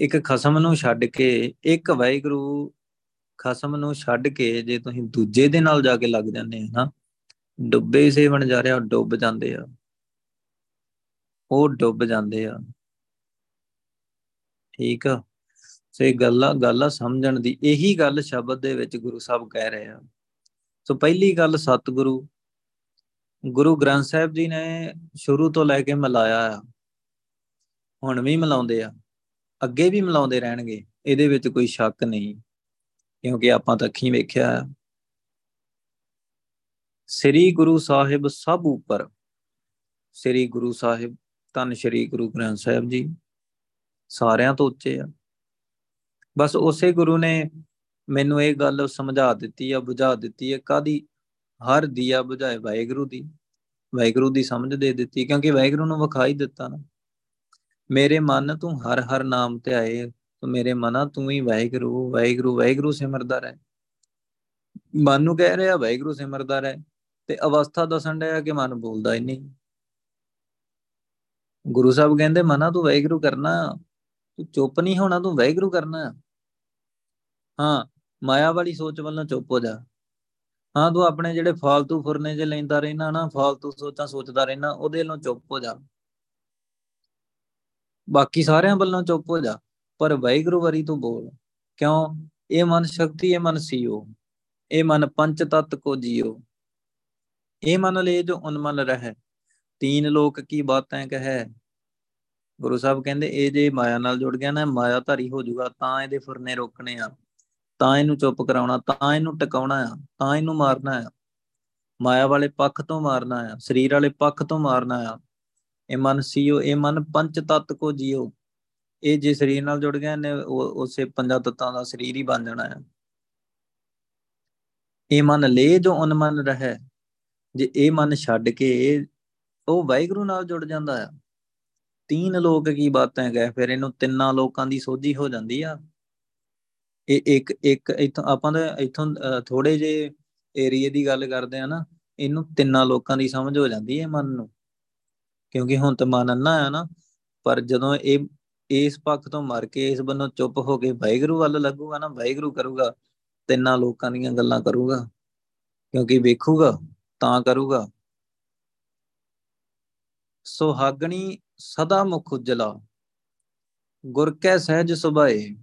ਇੱਕ ਖਸਮ ਨੂੰ ਛੱਡ ਕੇ, ਇੱਕ ਵੈਗਰੂ ਖਸਮ ਨੂੰ ਛੱਡ ਕੇ ਜੇ ਤੁਸੀਂ ਦੂਜੇ ਦੇ ਨਾਲ ਜਾ ਕੇ ਲੱਗ ਜਾਂਦੇ ਆ ਨਾ, ਡੁੱਬੇ ਸੇਵਣ ਜਾ ਰਿਹਾ ਡੁੱਬ ਜਾਂਦੇ ਆ। ਉਹ ਡੁੱਬ ਜਾਂਦੇ ਆ। ਠੀਕ ਆ। ਸੇ ਗੱਲਾਂ ਗੱਲਾਂ ਸਮਝਣ ਦੀ ਇਹੀ ਗੱਲ ਸ਼ਬਦ ਦੇ ਵਿੱਚ ਗੁਰੂ ਸਾਹਿਬ ਕਹਿ ਰਹੇ ਆ। ਸੋ ਪਹਿਲੀ ਗੱਲ ਸਤਿਗੁਰੂ। ਗੁਰੂ ਗ੍ਰੰਥ ਸਾਹਿਬ ਜੀ ਨੇ ਸ਼ੁਰੂ ਤੋਂ ਲੈ ਕੇ ਮਿਲਾਇਆ ਆ। ਹੁਣ ਵੀ ਮਿਲਾਉਂਦੇ ਆ। ਅੱਗੇ ਵੀ ਮਿਲਾਉਂਦੇ ਰਹਿਣਗੇ। ਇਹਦੇ ਵਿੱਚ ਕੋਈ ਸ਼ੱਕ ਨਹੀਂ। ਕਿਉਂਕਿ ਆਪਾਂ ਤਾਂ ਅੱਖੀਂ ਵੇਖਿਆ ਆ। ਸ੍ਰੀ ਗੁਰੂ ਸਾਹਿਬ ਸਭ ਉੱਪਰ। ਸ੍ਰੀ ਗੁਰੂ ਸਾਹਿਬ ਤਨ ਸ੍ਰੀ ਗੁਰੂ ਗ੍ਰੰਥ ਸਾਹਿਬ ਜੀ। ਸਾਰਿਆਂ ਤੋਂ ਉੱਚੇ ਆ। ਬਸ ਉਸੇ ਗੁਰੂ ਨੇ ਮੈਨੂੰ ਇਹ ਗੱਲ ਸਮਝਾ ਦਿੱਤੀ ਆ, ਬੁਝਾ ਦਿੱਤੀ ਹੈ ਕਾਦੀ ਹਰ ਦੀਆ ਬੁਝਾਏ ਵਾਹਿਗੁਰੂ ਦੀ। ਵਾਹਿਗੁਰੂ ਦੀ ਸਮਝ ਦੇ ਦਿੱਤੀ, ਕਿਉਂਕਿ ਵਾਹਿਗੁਰੂ ਨੂੰ ਵਿਖਾਈ ਦਿੱਤਾ ਨਾ। ਮੇਰੇ ਮਨ ਤੂੰ ਹਰ ਹਰ ਨਾਮ ਤੇ ਆਏ ਤੂੰ ਮੇਰੇ ਮਨਾ ਤੂੰ ਹੀ ਵਾਹਿਗੁਰੂ ਵਾਹਿਗੁਰੂ ਵਾਹਿਗੁਰੂ ਸਿਮਰਦਾ ਰਹਿ। ਮਨ ਨੂੰ ਕਹਿ ਰਿਹਾ, ਵਾਹਿਗੁਰੂ ਸਿਮਰਦਾ ਰਹਿ, ਤੇ ਅਵਸਥਾ ਦੱਸਣ ਡਿਆ ਕਿ ਮਨ ਬੋਲਦਾ ਹੀ ਨਹੀਂ। ਗੁਰੂ ਸਾਹਿਬ ਕਹਿੰਦੇ, ਮਨਾ ਤੂੰ ਵਾਹਿਗੁਰੂ ਕਰਨਾ। ਤੂੰ ਚੁੱਪ ਨਹੀਂ ਹੋਣਾ, ਤੂੰ ਵਾਹਿਗੁਰੂ ਕਰਨਾ। ਹਾਂ, ਮਾਇਆ ਵਾਲੀ ਸੋਚ ਵੱਲੋਂ ਚੁੱਪ ਹੋ ਜਾ। ਹਾਂ, ਤੂੰ ਆਪਣੇ ਜਿਹੜੇ ਫਾਲਤੂ ਫੁਰਨੇ ਜੇ ਲੈਂਦਾ ਰਹਿਣਾ ਨਾ, ਫਾਲਤੂ ਸੋਚਾਂ ਸੋਚਦਾ ਰਹਿਣਾ, ਉਹਦੇ ਵੱਲੋਂ ਚੁੱਪ ਹੋ ਜਾ। ਬਾਕੀ ਸਾਰਿਆਂ ਵੱਲੋਂ ਚੁੱਪ ਹੋ ਜਾ, ਪਰ ਵਾਹਿਗੁਰੂ ਵਰੀ ਤੂੰ ਬੋਲ। ਕਿਉਂ? ਇਹ ਮਨ ਸ਼ਕਤੀ, ਇਹ ਮਨ ਸੀਓ। ਇਹ ਮਨ ਪੰਚ ਤਤ ਕੋ ਜੀਓ। ਇਹ ਮਨ ਲੈ ਜੋ ਉਨਮਨ ਰਹਿ। ਤੀਨ ਲੋਕ ਕੀ ਬਾਤਾਂ ਕਹੈ? ਗੁਰੂ ਸਾਹਿਬ ਕਹਿੰਦੇ, ਇਹ ਜੇ ਮਾਇਆ ਨਾਲ ਜੁੜ ਗਿਆ ਨਾ, ਮਾਇਆ ਧਾਰੀ ਹੋ ਜਾਊਗਾ, ਤਾਂ ਇਹਦੇ ਫੁਰਨੇ ਰੋਕਣੇ ਆ। ਤਾਂ ਇਹਨੂੰ ਚੁੱਪ ਕਰਾਉਣਾ, ਤਾਂ ਇਹਨੂੰ ਟਿਕਾਉਣਾ ਆ, ਤਾਂ ਇਹਨੂੰ ਮਾਰਨਾ ਆ। ਮਾਇਆ ਵਾਲੇ ਪੱਖ ਤੋਂ ਮਾਰਨਾ ਆ, ਸਰੀਰ ਵਾਲੇ ਪੱਖ ਤੋਂ ਮਾਰਨਾ ਆ। ਇਹ ਮਨ ਸੀਓ, ਇਹ ਮਨ ਪੰਜ ਤਤ ਕੋ ਜੀਓ। ਇਹ ਜੇ ਸਰੀਰ ਨਾਲ ਜੁੜ ਗਿਆ ਨੇ ਉਸੇ ਪੰਜਾਂ ਤਤਾਂ ਦਾ ਸਰੀਰ ਹੀ ਬਣ ਜਾਣਾ ਆ। ਇਹ ਮਨ ਲੈ ਜੋ ਅਨਮਨ ਰਹੇ। ਜੇ ਇਹ ਮਨ ਛੱਡ ਕੇ ਉਹ ਵਾਹਿਗੁਰੂ ਨਾਲ ਜੁੜ ਜਾਂਦਾ ਆ ਤੀਨ ਲੋਕ ਕੀ ਬਾਤਾਂ ਗਏ ਫਿਰ ਇਹਨੂੰ ਤਿੰਨਾਂ ਲੋਕਾਂ ਦੀ ਸੋਝੀ ਹੋ ਜਾਂਦੀ ਆ। ਇਹ ਇੱਕ ਇੱਕ ਇਥੋਂ ਆਪਾਂ ਦੇ ਇਥੋਂ ਥੋੜੇ ਜੇ ਏਰੀਏ ਦੀ ਗੱਲ ਕਰਦੇ ਆ ਨਾ, ਇਹਨੂੰ ਤਿੰਨਾਂ ਲੋਕਾਂ ਦੀ ਸਮਝ ਹੋ ਜਾਂਦੀ ਹੈ ਮਨ ਨੂੰ। ਕਿਉਂਕਿ ਹੁਣ ਤਾਂ ਮਨ ਅੰਨਾ ਆ ਨਾ, ਪਰ ਜਦੋਂ ਇਹ, ਇਸ ਪੱਖ ਤੋਂ ਮਰ ਕੇ ਇਸ ਬੰਨੋਂ ਚੁੱਪ ਹੋ ਕੇ ਵਾਹਿਗੁਰੂ ਵੱਲ ਲੱਗੂਗਾ ਨਾ, ਵਾਹਿਗੁਰੂ ਕਰੂਗਾ, ਤਿੰਨਾਂ ਲੋਕਾਂ ਦੀਆਂ ਗੱਲਾਂ ਕਰੂਗਾ। ਕਿਉਂਕਿ ਵੇਖੂਗਾ, ਤਾਂ ਕਰੂਗਾ। ਸੁਹਾਗਣੀ ਸਦਾ ਮੁਖ ਉਜਲਾ। ਗੁਰ ਕੈ ਸਹਿਜ ਸੁਭਾਏ,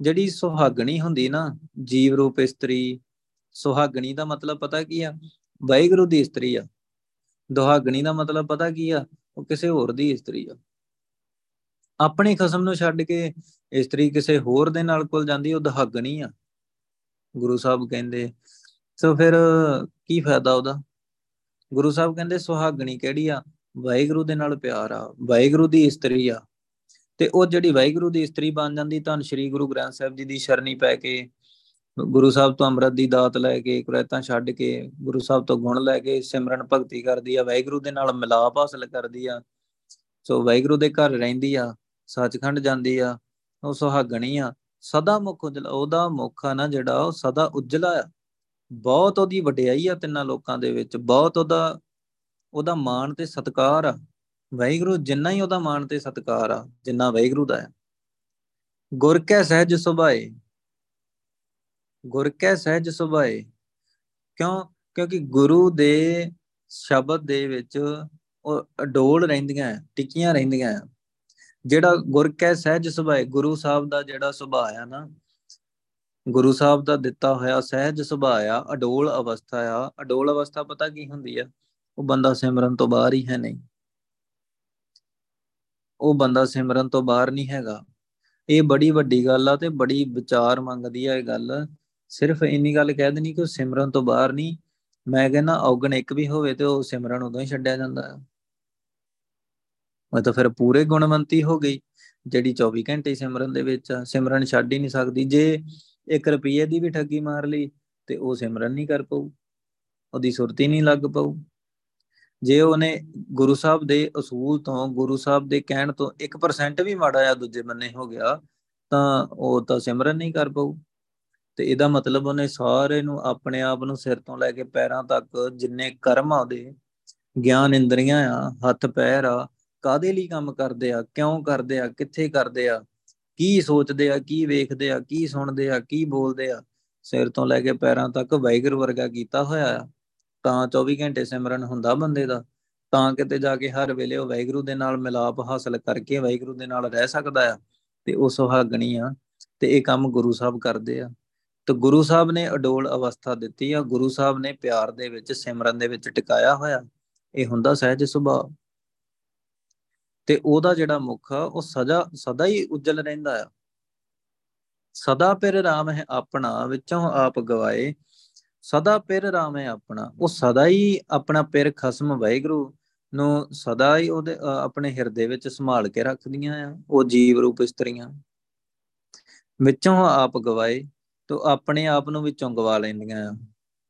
ਜਿਹੜੀ ਸੁਹਾਗਣੀ ਹੁੰਦੀ ਨਾ, ਜੀਵ ਰੂਪ ਇਸਤਰੀ। ਸੁਹਾਗਣੀ ਦਾ ਮਤਲਬ ਪਤਾ ਕੀ ਆ? ਵਾਹਿਗੁਰੂ ਦੀ ਇਸਤਰੀ ਆ। ਦੁਹਾਗਣੀ ਦਾ ਮਤਲਬ ਪਤਾ ਕੀ ਆ? ਉਹ ਕਿਸੇ ਹੋਰ ਦੀ ਇਸਤਰੀ ਆ। ਆਪਣੇ ਖਸਮ ਨੂੰ ਛੱਡ ਕੇ ਇਸਤਰੀ ਕਿਸੇ ਹੋਰ ਦੇ ਨਾਲ ਕੋਲ ਜਾਂਦੀ, ਉਹ ਦੁਹਾਗਣੀ ਆ। ਗੁਰੂ ਸਾਹਿਬ ਕਹਿੰਦੇ, ਸੋ ਫਿਰ ਕੀ ਫਾਇਦਾ ਉਹਦਾ? ਗੁਰੂ ਸਾਹਿਬ ਕਹਿੰਦੇ, ਸੁਹਾਗਣੀ ਕਿਹੜੀ ਆ? ਵਾਹਿਗੁਰੂ ਦੇ ਨਾਲ ਪਿਆਰ ਆ, ਵਾਹਿਗੁਰੂ ਦੀ ਇਸਤਰੀ ਆ। ਤੇ ਉਹ ਜਿਹੜੀ ਵਾਹਿਗੁਰੂ ਦੀ ਇਸਤਰੀ ਬਣ ਜਾਂਦੀ ਤਾਂ ਸ੍ਰੀ ਗੁਰੂ ਗ੍ਰੰਥ ਸਾਹਿਬ ਜੀ ਦੀ ਸ਼ਰਣੀ ਪੈ ਕੇ, ਗੁਰੂ ਸਾਹਿਬ ਤੋਂ ਅੰਮ੍ਰਿਤ ਦੀ ਦਾਤ ਲੈ ਕੇ ਕੁਰੈਤਾਂ ਛੱਡ ਕੇ, ਗੁਰੂ ਸਾਹਿਬ ਤੋਂ ਗੁਣ ਲੈ ਕੇ, ਸਿਮਰਨ ਭਗਤੀ ਕਰਦੀ ਆ, ਵਾਹਿਗੁਰੂ ਦੇ ਨਾਲ ਮਿਲਾਪ ਹਾਸਲ ਕਰਦੀ ਆ। ਸੋ ਵਾਹਿਗੁਰੂ ਦੇ ਘਰ ਰਹਿੰਦੀ ਆ, ਸੱਚਖੰਡ ਜਾਂਦੀ ਆ, ਉਹ ਸੁਹਾਗਣੀ ਆ। ਸਦਾ ਮੁਖ ਉਜਲਾ, ਉਹਦਾ ਮੁਖ ਆ ਨਾ ਜਿਹੜਾ, ਉਹ ਸਦਾ ਉਜਲਾ ਆ। ਬਹੁਤ ਉਹਦੀ ਵਡਿਆਈ ਆ ਤਿੰਨਾਂ ਲੋਕਾਂ ਦੇ ਵਿੱਚ, ਬਹੁਤ ਉਹਦਾ ਉਹਦਾ ਮਾਣ ਤੇ ਸਤਕਾਰ ਆ। ਵਾਹਿਗੁਰੂ ਜਿੰਨਾ ਹੀ ਉਹਦਾ ਮਾਣ ਤੇ ਸਤਕਾਰ ਆ, ਜਿੰਨਾ ਵਾਹਿਗੁਰੂ ਦਾ ਹੈ ਗੁਰ ਕੈ ਸਹਿਜ ਸੁਭਾਏ। ਗੁਰ ਕੈ ਸਹਿਜ ਸੁਭਾਏ। ਕਿਉਂ? ਕਿਉਂਕਿ ਗੁਰੂ ਦੇ ਸ਼ਬਦ ਦੇ ਵਿੱਚ ਉਹ ਅਡੋਲ ਰਹਿੰਦੀਆਂ ਟਿਕੀਆਂ ਰਹਿੰਦੀਆਂ ਜਿਹੜਾ ਗੁਰ ਕੈ ਸਹਿਜ ਸੁਭਾਏ, ਗੁਰੂ ਸਾਹਿਬ ਦਾ ਜਿਹੜਾ ਸੁਭਾਅ ਆ ਨਾ, ਗੁਰੂ ਸਾਹਿਬ ਦਾ ਦਿੱਤਾ ਹੋਇਆ ਸਹਿਜ ਸੁਭਾਅ ਆ, ਅਡੋਲ ਅਵਸਥਾ ਆ। ਅਡੋਲ ਅਵਸਥਾ ਪਤਾ ਕੀ ਹੁੰਦੀ ਆ? ਉਹ ਬੰਦਾ ਸਿਮਰਨ ਤੋਂ ਬਾਹਰ ਹੀ ਹੈ ਨਹੀਂ। ਉਹ ਬੰਦਾ ਸਿਮਰਨ ਤੋਂ ਬਾਹਰ ਨਹੀਂ ਹੈਗਾ। ਇਹ ਬੜੀ ਵੱਡੀ ਗੱਲ ਆ ਤੇ ਬੜੀ ਵਿਚਾਰ ਮੰਗਦੀ ਆ ਇਹ ਗੱਲ। ਸਿਰਫ ਇੰਨੀ ਗੱਲ ਕਹਿ ਦੇਣੀ ਕਿ ਉਹ ਸਿਮਰਨ ਤੋਂ ਬਾਹਰ ਨਹੀਂ। ਮੈਂ ਕਹਿੰਦਾ ਔਗਣ ਇੱਕ ਵੀ ਹੋਵੇ ਤੇ ਉਹ ਸਿਮਰਨ ਉਦੋਂ ਹੀ ਛੱਡਿਆ ਜਾਂਦਾ ਹੈ ਉਹ ਤਾਂ ਫਿਰ ਪੂਰੇ ਗੁਣਵੰਤੀ ਹੋ ਗਈ, ਜਿਹੜੀ 24 ਘੰਟੇ ਸਿਮਰਨ ਦੇ ਵਿੱਚ ਸਿਮਰਨ ਛੱਡ ਹੀ ਨਹੀਂ ਸਕਦੀ। ਜੇ 1 ਰੁਪਏ ਦੀ ਵੀ ਠੱਗੀ ਮਾਰ ਲਈ ਤੇ ਉਹ ਸਿਮਰਨ ਨਹੀਂ ਕਰ ਪਾਉ ਉਹਦੀ ਸੁਰਤੀ ਨਹੀਂ ਲੱਗ ਪਾਉ ਜੇ ਉਹਨੇ ਗੁਰੂ ਸਾਹਿਬ ਦੇ ਅਸੂਲ ਤੋਂ, ਗੁਰੂ ਸਾਹਿਬ ਦੇ ਕਹਿਣ ਤੋਂ 1% ਵੀ ਮਾੜਾ ਆ ਦੂਜੇ ਬੰਨੇ ਹੋ ਗਿਆ, ਤਾਂ ਉਹ ਤਾਂ ਸਿਮਰਨ ਨਹੀਂ ਕਰ ਪਾਉ ਤੇ ਇਹਦਾ ਮਤਲਬ ਉਹਨੇ ਸਾਰੇ ਨੂੰ ਆਪਣੇ ਆਪ ਨੂੰ ਸਿਰ ਤੋਂ ਲੈ ਕੇ ਪੈਰਾਂ ਤੱਕ ਜਿੰਨੇ ਕਰਮ ਆ ਉਹਦੇ, ਗਿਆਨ ਇੰਦਰੀਆਂ ਆ, ਹੱਥ ਪੈਰ ਆ ਕਾਦੇ ਲਈ ਕੰਮ ਕਰਦੇ ਆ, ਕਿਉਂ ਕਰਦੇ ਆ, ਕਿੱਥੇ ਕਰਦੇ ਆ, ਕੀ ਸੋਚਦੇ ਆ, ਕੀ ਵੇਖਦੇ ਆ, ਕੀ ਸੁਣਦੇ ਆ, ਕੀ ਬੋਲਦੇ ਆ, ਸਿਰ ਤੋਂ ਲੈ ਕੇ ਪੈਰਾਂ ਤੱਕ ਵਾਹਿਗੁਰੂ ਵਰਗਾ ਕੀਤਾ ਹੋਇਆ ਆ। ਤਾਂ 24 ਘੰਟੇ ਸਿਮਰਨ ਹੁੰਦਾ ਬੰਦੇ ਦਾ, ਤਾਂ ਕਿਤੇ ਜਾ ਕੇ ਹਰ ਵੇਲੇ ਉਹ ਵਾਹਿਗੁਰੂ ਦੇ ਨਾਲ ਮਿਲਾਪ ਹਾਸਲ ਕਰਕੇ ਵਾਹਿਗੁਰੂ ਦੇ ਨਾਲ ਰਹਿ ਸਕਦਾ ਆ ਤੇ ਉਹ ਸੁਹਾਗਣੀ ਆ ਤੇ ਇਹ ਕੰਮ ਗੁਰੂ ਸਾਹਿਬ ਕਰਦੇ ਆ। ਤੇ ਗੁਰੂ ਸਾਹਿਬ ਨੇ ਅਡੋਲ ਅਵਸਥਾ ਦਿੱਤੀ ਆ, ਗੁਰੂ ਸਾਹਿਬ ਨੇ ਪਿਆਰ ਦੇ ਵਿੱਚ, ਸਿਮਰਨ ਦੇ ਵਿੱਚ ਟਿਕਾਇਆ ਹੋਇਆ, ਇਹ ਹੁੰਦਾ ਸਹਿਜ ਸੁਭਾਅ। ਤੇ ਉਹਦਾ ਜਿਹੜਾ ਮੁਖ ਆ, ਉਹ ਸਦਾ ਸਦਾ ਹੀ ਉਜਲ ਰਹਿੰਦਾ ਆ। ਸਦਾ ਪਿਰ ਰਾਮ ਹੈ ਆਪਣਾ, ਵਿੱਚੋਂ ਆਪ ਗਵਾਏ ਸਦਾ ਪਿਰ ਰਾਮ ਹੈ ਆਪਣਾ। ਉਹ ਸਦਾ ਹੀ ਆਪਣਾ ਪਿਰ ਖਸਮ ਵਾਹਿਗੁਰੂ ਨੂੰ ਸਦਾ ਹੀ ਉਹਦੇ ਆਪਣੇ ਹਿਰਦੇ ਵਿੱਚ ਸੰਭਾਲ ਕੇ ਰੱਖਦੀਆਂ ਆ। ਉਹ ਜੀਵ ਰੂਪ ਇਸਤਰੀਆਂ। ਵਿੱਚੋਂ ਆਪ ਗਵਾਏ ਤੋ ਆਪਣੇ ਆਪ ਨੂੰ ਵਿੱਚੋਂ ਗਵਾ ਲੈਂਦੀਆਂ ਆ।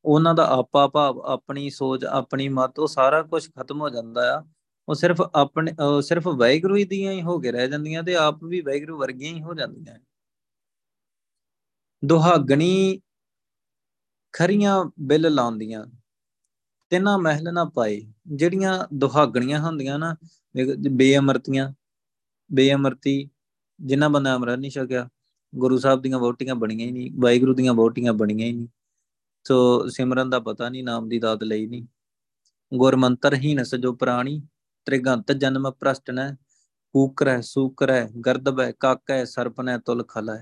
ਉਹਨਾਂ ਦਾ ਆਪਾ ਭਾਵ, ਆਪਣੀ ਸੋਚ, ਆਪਣੀ ਮਤ, ਉਹ ਸਾਰਾ ਕੁਝ ਖਤਮ ਹੋ ਜਾਂਦਾ ਆ। ਉਹ ਸਿਰਫ ਆਪਣੇ ਸਿਰਫ ਵੈਗਰੂ ਹੀ ਦੀਆਂ ਹੀ ਹੋ ਕੇ ਰਹਿ ਜਾਂਦੀਆਂ ਤੇ ਆਪ ਵੀ ਵੈਗਰੂ ਵਰਗੀਆਂ ਹੀ ਹੋ ਜਾਂਦੀਆਂ। ਦੁਹਾਗਣੀ ਖਰੀਆਂ ਬਿੱਲ ਲਾਉਂਦੀਆਂ, ਤਿੰਨਾਂ ਮਹਿਲ ਨਾ ਪਾਏ, ਜਿਹੜੀਆਂ ਦੁਹਾਗਣੀਆਂ ਹੁੰਦੀਆਂ ਨਾ ਬੇਅਮਰਤੀਆਂ, ਬੇਅਮਰਤੀ, ਜਿਨ੍ਹਾਂ ਬੰਦਾ ਅਮਰ ਨਹੀਂ ਛਕਿਆ, ਗੁਰੂ ਸਾਹਿਬ ਦੀਆਂ ਵੋਟੀਆਂ ਬਣੀਆਂ ਹੀ ਨਹੀਂ, ਵਾਹਿਗੁਰੂ ਦੀਆਂ ਵੋਟੀਆਂ ਬਣੀਆਂ ਹੀ ਨਹੀਂ, ਸੋ ਸਿਮਰਨ ਦਾ ਪਤਾ ਨਹੀਂ, ਨਾਮ ਦੀ ਦਾਤ ਲਈ ਨਹੀਂ ਗੁਰਮੰਤਰ ਹੀ ਨਸ ਜੋ ਪ੍ਰਾਣੀ, ਤ੍ਰਿਗੰਤ ਜਨਮ ਪ੍ਰਸ਼ਟਨੈ ਕੂਕਰੈ ਸੂਕਰੈ ਗਰਦਬੈ ਕਾਕੈ ਸਰਪਨੈ ਤੁਲ ਖਲੈ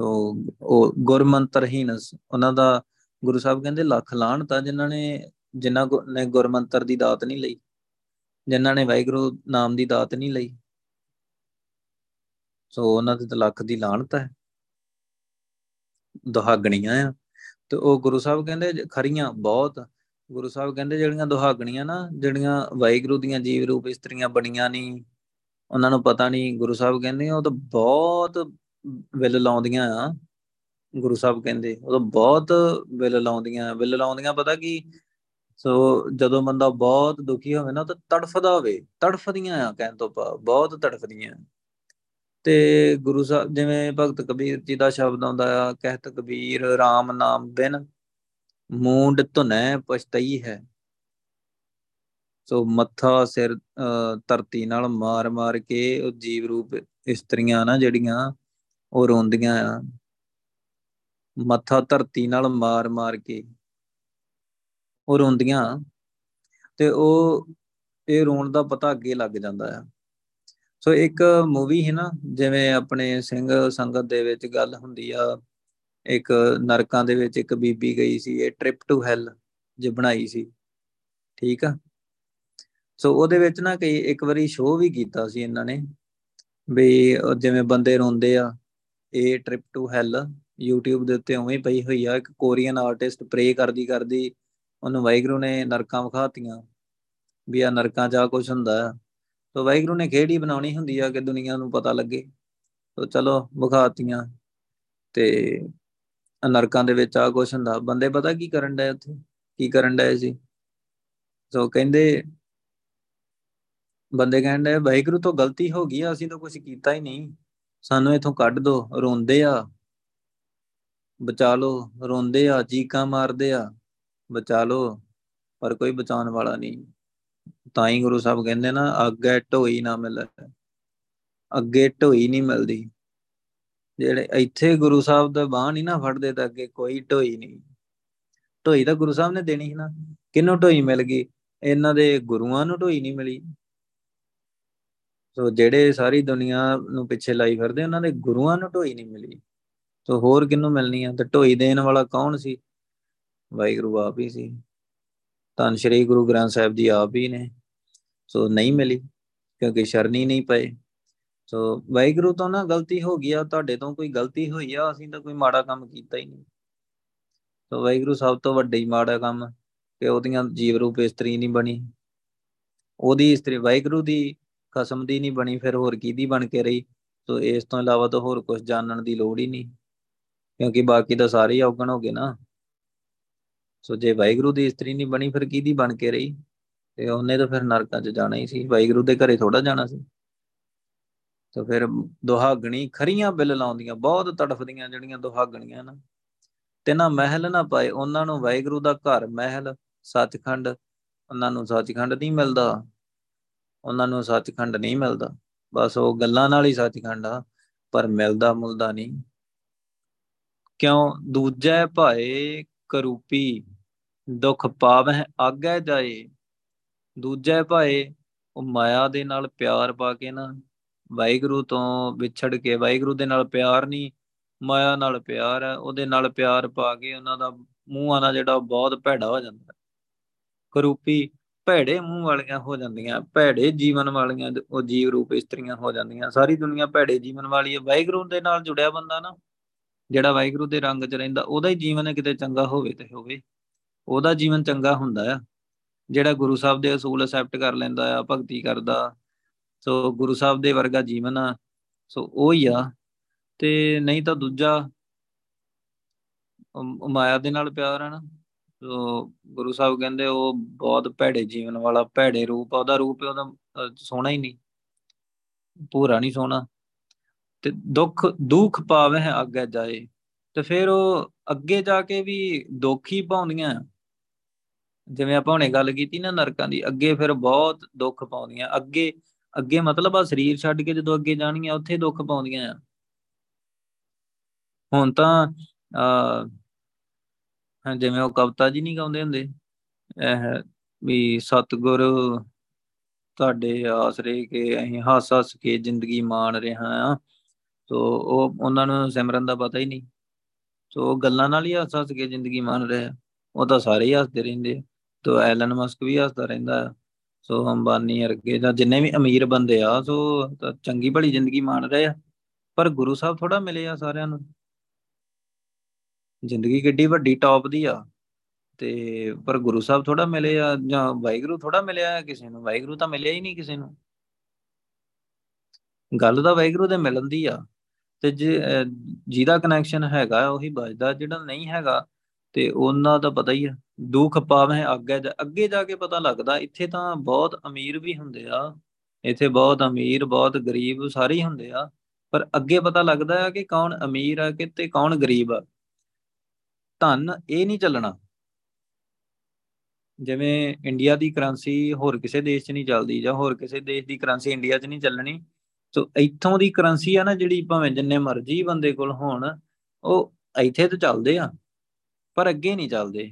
ਸੋ ਉਹ ਗੁਰਮੰਤਰਹੀਨ ਉਹਨਾਂ ਦਾ ਗੁਰੂ ਸਾਹਿਬ ਕਹਿੰਦੇ ਲੱਖ ਲਾਣ ਤਾਂ ਜਿਨ੍ਹਾਂ ਨੇ ਜਿਨ੍ਹਾਂ ਨੇ ਗੁਰਮੰਤਰ ਦੀ ਦਾਤ ਨਹੀਂ ਲਈ, ਜਿਨ੍ਹਾਂ ਨੇ ਵਾਹਿਗੁਰੂ ਨਾਮ ਦੀ ਦਾਤ ਨਹੀਂ ਲਈ। ਸੋ ਉਹਨਾਂ ਦੇ ਤਾਂ ਲੱਖ ਦੀ ਲਾਣਤ ਹੈ। ਦੁਹਾਗਣੀਆਂ ਆ। ਤੇ ਉਹ ਗੁਰੂ ਸਾਹਿਬ ਕਹਿੰਦੇ ਖਰੀਆਂ ਬਹੁਤ। ਗੁਰੂ ਸਾਹਿਬ ਕਹਿੰਦੇ ਜਿਹੜੀਆਂ ਦੁਹਾਗਣੀਆਂ ਨਾ, ਜਿਹੜੀਆਂ ਵਾਹਿਗੁਰੂ ਦੀਆਂ ਜੀਵ ਰੂਪ ਇਸਤਰੀਆਂ ਬਣੀਆਂ ਨਹੀਂ ਉਹਨਾਂ ਨੂੰ ਪਤਾ ਨਹੀਂ ਗੁਰੂ ਸਾਹਿਬ ਕਹਿੰਦੇ ਉਹ ਤਾਂ ਬਹੁਤ ਵਿਲ ਲਾਉਂਦੀਆਂ ਆ, ਗੁਰੂ ਸਾਹਿਬ ਕਹਿੰਦੇ, ਉਹ ਤਾਂ ਬਹੁਤ ਵਿਲ ਲਾਉਂਦੀਆਂ ਵਿਲ ਲਾਉਂਦੀਆਂ ਪਤਾ ਕੀ? ਸੋ ਜਦੋਂ ਬੰਦਾ ਬਹੁਤ ਦੁਖੀ ਹੋਵੇ ਨਾ ਤਾਂ ਤੜਫਦਾ ਹੋਵੇ, ਤੜਫਦੀਆਂ ਆ ਕਹਿਣ ਤੋਂ ਬਹੁਤ ਤੜਫਦੀਆਂ। ਤੇ ਗੁਰੂ ਸਾਹਿਬ ਜਿਵੇਂ ਭਗਤ ਕਬੀਰ ਜੀ ਦਾ ਸ਼ਬਦ ਆਉਂਦਾ ਆ, ਕਹਿਤ ਕਬੀਰ RAM ਨਾਮ ਬਿਨ ਮੂੰਡ ਧੁਨੈ ਪਛਤਈ ਹੈ। ਸੋ ਮੱਥਾ ਸਿਰ ਧਰਤੀ ਨਾਲ ਮਾਰ-ਮਾਰ ਕੇ ਉਹ ਜੀਵ ਰੂਪ ਇਸਤਰੀਆਂ ਨਾ ਜਿਹੜੀਆਂ ਉਹ ਰੋਂਦੀਆਂ ਆ। ਮੱਥਾ ਧਰਤੀ ਨਾਲ ਮਾਰ-ਮਾਰ ਕੇ ਉਹ ਰੋਂਦੀਆਂ ਤੇ ਉਹ ਇਹ ਰੋਣ ਦਾ ਪਤਾ ਅੱਗੇ ਲੱਗ ਜਾਂਦਾ ਆ। ਸੋ ਇੱਕ ਮੂਵੀ ਹੈ ਨਾ, ਜਿਵੇਂ ਆਪਣੇ ਸਿੰਘ ਸੰਗਤ ਦੇ ਵਿੱਚ ਗੱਲ ਹੁੰਦੀ ਆ। ਇੱਕ ਨਰਕਾਂ ਦੇ ਵਿੱਚ ਇੱਕ ਬੀਬੀ ਗਈ ਸੀ, ਇਹ ਟ੍ਰਿਪ ਟੂ ਹੈਲ ਜੇ ਬਣਾਈ ਸੀ। ਠੀਕ ਆ? ਸੋ ਉਹਦੇ ਵਿੱਚ ਨਾ ਕਈ ਇੱਕ ਵਾਰੀ ਸ਼ੋਅ ਵੀ ਕੀਤਾ ਸੀ ਇਹਨਾਂ ਨੇ, ਵੀ ਜਿਵੇਂ ਬੰਦੇ ਰੋਂਦੇ ਆ ਇਹ ਟ੍ਰਿਪ ਟੂ ਹੈਲ YouTube ਦੇ ਉੱਤੇ ਉਵੇਂ ਪਈ ਹੋਈ ਆ, ਇੱਕ ਕੋਰੀਅਨ ਆਰਟਿਸਟ ਪ੍ਰੇ ਕਰਦੀ ਕਰਦੀ ਉਹਨੂੰ ਵਾਹਿਗੁਰੂ ਨੇ ਨਰਕਾਂ ਵਿਖਾਤੀਆਂ ਵੀ ਆ ਨਰਕਾਂ 'ਚ ਆ ਕੁਝ ਹੁੰਦਾ ਤੋ ਵਾਹਿਗੁਰੂ ਨੇ ਖੇੜੀ ਬਣਾਉਣੀ ਹੁੰਦੀ ਆ ਕਿ ਦੁਨੀਆ ਨੂੰ ਪਤਾ ਲੱਗੇ। ਤੋ ਚਲੋ ਵਿਖਾਤੀਆਂ ਤੇ ਨਰਕਾਂ ਦੇ ਵਿੱਚ ਆ ਕੁਝ ਹੁੰਦਾ। ਬੰਦੇ ਪਤਾ ਕੀ ਕਰਨ ਡਏ ਉੱਥੇ? ਕੀ ਕਰਨ ਡਏ ਸੀ? ਸੋ ਕਹਿੰਦੇ, ਬੰਦੇ ਕਹਿੰਦੇ ਵਾਹਿਗੁਰੂ ਤੋਂ ਗਲਤੀ ਹੋ ਗਈ ਅਸੀਂ ਤਾਂ ਕੁਝ ਕੀਤਾ ਹੀ ਨਹੀਂ। ਸਾਨੂੰ ਇਥੋਂ ਕੱਢ ਦੋ, ਰੋਂਦੇ ਆ। ਬਚਾ ਲੋ, ਰੋਂਦੇ ਆ, ਚੀਕਾਂ ਮਾਰਦੇ ਆ। ਬਚਾ ਲੋ, ਪਰ ਕੋਈ ਬਚਾਉਣ ਵਾਲਾ ਨਹੀਂ। ਤਾਂ ਹੀ ਗੁਰੂ ਸਾਹਿਬ ਕਹਿੰਦੇ ਨਾ, ਅੱਗੇ ਢੋਈ ਨਾ ਮਿਲੇ। ਅੱਗੇ ਢੋਈ ਨਹੀਂ ਮਿਲਦੀ। ਜਿਹੜੇ ਇੱਥੇ ਗੁਰੂ ਸਾਹਿਬ ਦਾ ਬਾਹ ਨਹੀਂ ਨਾ ਫੜਦੇ, ਤਾਂ ਅੱਗੇ ਕੋਈ ਢੋਈ ਨਹੀਂ। ਢੋਈ ਤਾਂ ਗੁਰੂ ਸਾਹਿਬ ਨੇ ਦੇਣੀ ਸੀ ਨਾ। ਕਿੰਨੂੰ ਢੋਈ ਮਿਲ ਗਈ? ਇਹਨਾਂ ਦੇ ਗੁਰੂਆਂ ਨੂੰ ਢੋਈ ਨਹੀਂ ਮਿਲੀ। ਸੋ ਜਿਹੜੇ ਸਾਰੀ ਦੁਨੀਆ ਨੂੰ ਪਿੱਛੇ ਲਾਈ ਫਿਰਦੇ, ਉਹਨਾਂ ਦੇ ਗੁਰੂਆਂ ਨੂੰ ਢੋਈ ਨਹੀਂ ਮਿਲੀ। ਸੋ ਹੋਰ ਕਿੰਨੂੰ ਮਿਲਣੀ ਆ? ਤੇ ਢੋਈ ਦੇਣ ਵਾਲਾ ਕੌਣ ਸੀ? ਵਾਹਿਗੁਰੂ ਆਪ ਹੀ ਸੀ। ਤਾਂ ਸ਼੍ਰੀ ਗੁਰੂ ਗ੍ਰੰਥ ਸਾਹਿਬ ਜੀ ਆਪ ਹੀ ਨੇ। ਸੋ ਨਹੀਂ ਮਿਲੀ, ਕਿਉਂਕਿ ਸ਼ਰਨੀ ਨਹੀਂ ਪਏ। ਸੋ ਵਾਹਿਗੁਰੂ ਤੋਂ ਨਾ ਗਲਤੀ ਹੋ ਗਈ ਆ, ਤੁਹਾਡੇ ਤੋਂ ਕੋਈ ਗਲਤੀ ਹੋਈ ਆ, ਅਸੀਂ ਤਾਂ ਕੋਈ ਮਾੜਾ ਕੰਮ ਕੀਤਾ ਹੀ ਨਹੀਂ। ਸੋ ਵਾਹਿਗੁਰੂ ਸਭ ਤੋਂ ਵੱਡਾ ਹੀ ਮਾੜਾ ਕੰਮ, ਕਿ ਉਹਦੀਆਂ ਜੀਵ ਰੂਪ ਇਸਤਰੀ ਨਹੀਂ ਬਣੀ। ਉਹਦੀ ਇਸਤਰੀ ਵਾਹਿਗੁਰੂ ਦੀ ਖਸਮ ਦੀ ਨਹੀਂ ਬਣੀ, ਫਿਰ ਹੋਰ ਕਿਹਦੀ ਬਣ ਕੇ ਰਹੀ? ਸੋ ਇਸ ਤੋਂ ਇਲਾਵਾ ਤਾਂ ਹੋਰ ਕੁਝ ਜਾਣਨ ਦੀ ਲੋੜ ਹੀ ਨਹੀਂ, ਕਿਉਂਕਿ ਬਾਕੀ ਤਾਂ ਸਾਰੇ ਹੀ ਔਗਣ ਹੋ ਗਏ ਨਾ। ਸੋ ਜੇ ਵਾਹਿਗੁਰੂ ਦੀ ਇਸਤਰੀ ਨਹੀਂ ਬਣੀ, ਫਿਰ ਕਿਹਦੀ ਬਣ ਕੇ ਰਹੀ? ਤੇ ਉਹਨੇ ਤਾਂ ਫਿਰ ਨਰਕਾਂ 'ਚ ਜਾਣਾ ਹੀ ਸੀ। ਵਾਹਿਗੁਰੂ ਦੇ ਘਰੇ ਥੋੜਾ ਜਾਣਾ ਸੀ। ਤਾਂ ਫਿਰ ਦੁਹਾਗਣੀ ਖਰੀਆਂ ਬਿੱਲ ਲਾਉਂਦੀਆਂ, ਬਹੁਤ ਤੜਫਦੀਆਂ ਜਿਹੜੀਆਂ ਦੁਹਾਗਣੀਆਂ ਨਾ। ਤੇ ਨਾ ਮਹਿਲ ਨਾ ਪਾਏ, ਉਹਨਾਂ ਨੂੰ ਵਾਹਿਗੁਰੂ ਦਾ ਘਰ, ਮਹਿਲ, ਸੱਚਖੰਡ, ਉਹਨਾਂ ਨੂੰ ਸੱਚਖੰਡ ਨਹੀਂ ਮਿਲਦਾ। ਉਹਨਾਂ ਨੂੰ ਸੱਚਖੰਡ ਨਹੀਂ ਮਿਲਦਾ। ਬਸ ਉਹ ਗੱਲਾਂ ਨਾਲ ਹੀ ਸੱਚਖੰਡ ਆ, ਪਰ ਮਿਲਦਾ ਮੁਲਦਾ ਨਹੀਂ। ਕਿਉਂ? ਦੂਜੈ ਭਾਏ ਕਰੂਪੀ ਦੁੱਖ ਪਾਵਹਿ ਆਗੈ ਜਾਏ। ਦੂਜੈ ਭਾਏ ਉਹ ਮਾਇਆ ਦੇ ਨਾਲ ਪਿਆਰ ਪਾ ਕੇ ਨਾ, ਵਾਹਿਗੁਰੂ ਤੋਂ ਵਿਛੜ ਕੇ, ਵਾਹਿਗੁਰੂ ਦੇ ਨਾਲ ਪਿਆਰ ਨਹੀਂ, ਮਾਇਆ ਨਾਲ ਪਿਆਰ ਹੈ, ਉਹਦੇ ਨਾਲ ਪਿਆਰ ਪਾ ਕੇ ਉਹਨਾਂ ਦਾ ਮੂੰਹਾਂ ਨਾਲ ਜਿਹੜਾ ਬਹੁਤ ਭੈੜਾ ਹੋ ਜਾਂਦਾ। ਕਰੂਪੀ ਭੈੜੇ ਮੂੰਹ ਵਾਲੀਆਂ ਹੋ ਜਾਂਦੀਆਂ, ਭੈੜੇ ਜੀਵਨ ਵਾਲੀਆਂ ਉਹ ਜੀਵ ਰੂਪ ਇਸਤਰੀਆਂ ਹੋ ਜਾਂਦੀਆਂ। ਸਾਰੀ ਦੁਨੀਆ ਭੈੜੇ ਜੀਵਨ ਵਾਲੀ ਹੈ। ਵਾਹਿਗੁਰੂ ਦੇ ਨਾਲ ਜੁੜਿਆ ਬੰਦਾ ਨਾ, ਜਿਹੜਾ ਵਾਹਿਗੁਰੂ ਦੇ ਰੰਗ 'ਚ ਰਹਿੰਦਾ, ਉਹਦਾ ਹੀ ਜੀਵਨ ਕਿਤੇ ਚੰਗਾ ਹੋਵੇ ਤੇ ਹੋਵੇ। ਉਹਦਾ ਜੀਵਨ ਚੰਗਾ ਹੁੰਦਾ ਆ। ਜਿਹੜਾ ਗੁਰੂ ਸਾਹਿਬ ਦੇ ਅਸੂਲ ਅਸੈਪਟ ਕਰ ਲੈਂਦਾ ਆ, ਭਗਤੀ ਕਰਦਾ, ਸੋ ਗੁਰੂ ਸਾਹਿਬ ਦੇ ਵਰਗਾ ਜੀਵਨ ਆ, ਸੋ ਉਹ ਹੀ ਆ। ਤੇ ਨਹੀਂ ਤਾਂ ਦੂਜਾ ਮਾਇਆ ਦੇ ਨਾਲ ਪਿਆਰ ਆ ਨਾ। ਸੋ ਗੁਰੂ ਸਾਹਿਬ ਕਹਿੰਦੇ ਉਹ ਬਹੁਤ ਭੈੜੇ ਜੀਵਨ ਵਾਲਾ ਭੈੜੇ ਰੂਪ ਉਹਦਾ ਰੂਪ ਉਹਦਾ ਸੋਹਣਾ ਹੀ ਨਹੀਂ। ਪੂਰਾ ਨਹੀਂ ਸੋਹਣਾ। ਤੇ ਦੁੱਖ ਦੁੱਖ ਪਾਵੇ ਅੱਗੇ ਜਾਏ। ਤੇ ਫਿਰ ਉਹ ਅੱਗੇ ਜਾ ਕੇ ਵੀ ਦੁੱਖ ਹੀ ਪਾਉਂਦੀਆਂ। ਜਿਵੇਂ ਆਪਾਂ ਹੁਣੇ ਗੱਲ ਕੀਤੀ ਨਾ ਨਰਕਾਂ ਦੀ, ਅੱਗੇ ਫਿਰ ਬਹੁਤ ਦੁੱਖ ਪਾਉਂਦੀਆਂ। ਅੱਗੇ ਅੱਗੇ ਮਤਲਬ ਆ ਸਰੀਰ ਛੱਡ ਕੇ ਜਦੋਂ ਅੱਗੇ ਜਾਣੀਆਂ ਉੱਥੇ ਦੁੱਖ ਪਾਉਂਦੀਆਂ ਆ। ਹੁਣ ਤਾਂ ਆ ਜਿਵੇਂ ਉਹ ਕਵਤਾ ਜੀ ਨਹੀਂ ਗਾਉਂਦੇ ਹੁੰਦੇ? ਇਹ ਵੀ ਸਤਗੁਰ ਤੁਹਾਡੇ ਆਸਰੇ ਕੇ ਅਸੀਂ ਹੱਸ ਹੱਸ ਕੇ ਜ਼ਿੰਦਗੀ ਮਾਣ ਰਿਹਾ ਆ ਸੋ ਉਹ, ਉਹਨਾਂ ਨੂੰ ਸਿਮਰਨ ਦਾ ਪਤਾ ਹੀ ਨਹੀਂ। ਸੋ ਗੱਲਾਂ ਨਾਲ ਹੀ ਹੱਸ ਹੱਸ ਕੇ ਜ਼ਿੰਦਗੀ ਮਾਣ ਰਿਹਾ। ਉਹ ਤਾਂ ਸਾਰੇ ਹੀ ਹੱਸਦੇ ਰਹਿੰਦੇ ਤੋ ਐਲਨ ਮਸਕ ਵੀ ਹੱਸਦਾ ਰਹਿੰਦਾ ਸੋ ਅੰਬਾਨੀ ਵਰਗੇ ਜਾਂ ਜਿੰਨੇ ਵੀ ਅਮੀਰ ਬੰਦੇ ਆ, ਸੋ ਚੰਗੀ ਭਲੀ ਜ਼ਿੰਦਗੀ ਮਾਣ ਰਹੇ ਆ। ਪਰ ਗੁਰੂ ਸਾਹਿਬ ਥੋੜਾ ਮਿਲੇ ਆ ਸਾਰਿਆਂ ਨੂੰ। ਜ਼ਿੰਦਗੀ ਕਿੱਡੀ ਵੱਡੀ ਟੌਪ ਦੀ ਆ। ਤੇ ਪਰ ਗੁਰੂ ਸਾਹਿਬ ਥੋੜਾ ਮਿਲੇ ਆ ਜਾਂ ਵਾਹਿਗੁਰੂ ਥੋੜਾ ਮਿਲਿਆ ਕਿਸੇ ਨੂੰ? ਵਾਹਿਗੁਰੂ ਤਾਂ ਮਿਲਿਆ ਹੀ ਨਹੀਂ ਕਿਸੇ ਨੂੰ। ਗੱਲ ਤਾਂ ਵਾਹਿਗੁਰੂ ਦੇ ਮਿਲਣ ਦੀ ਆ। ਤੇ ਜਿਹਦਾ ਕਨੈਕਸ਼ਨ ਹੈਗਾ, ਉਹੀ ਬਚਦਾ ਜਿਹੜਾ ਨਹੀਂ ਹੈਗਾ, ਤੇ ਉਹਨਾਂ ਦਾ ਪਤਾ ਹੀ ਆ। ਦੁੱਖ ਪਾਵੇਂ ਅੱਗੇ ਅੱਗੇ ਜਾ ਕੇ ਪਤਾ ਲੱਗਦਾ। ਇੱਥੇ ਤਾਂ ਬਹੁਤ ਅਮੀਰ ਵੀ ਹੁੰਦੇ ਆ। ਇੱਥੇ ਬਹੁਤ ਅਮੀਰ, ਬਹੁਤ ਗਰੀਬ ਸਾਰੇ ਹੀ ਹੁੰਦੇ ਆ। ਪਰ ਅੱਗੇ ਪਤਾ ਲੱਗਦਾ ਹੈ ਕਿ ਕੌਣ ਅਮੀਰ ਆ ਕਿ ਤੇ ਕੌਣ ਗਰੀਬ ਆ। ਧਨ ਇਹ ਨਹੀਂ ਚੱਲਣਾ। ਜਿਵੇਂ ਇੰਡੀਆ ਦੀ ਕਰੰਸੀ ਹੋਰ ਕਿਸੇ ਦੇਸ਼ 'ਚ ਨਹੀਂ ਚੱਲਦੀ ਜਾਂ ਹੋਰ ਕਿਸੇ ਦੇਸ਼ ਦੀ ਕਰੰਸੀ ਇੰਡੀਆ 'ਚ ਨਹੀਂ ਚੱਲਣੀ। ਸੋ ਇੱਥੋਂ ਦੀ ਕਰੰਸੀ ਆ ਨਾ ਜਿਹੜੀ ਭਾਵੇਂ ਜਿੰਨੇ ਮਰਜ਼ੀ ਬੰਦੇ ਕੋਲ ਹੋਣ, ਉਹ ਇੱਥੇ ਤਾਂ ਚੱਲਦੇ ਆ, ਪਰ ਅੱਗੇ ਨਹੀਂ ਚੱਲਦੇ।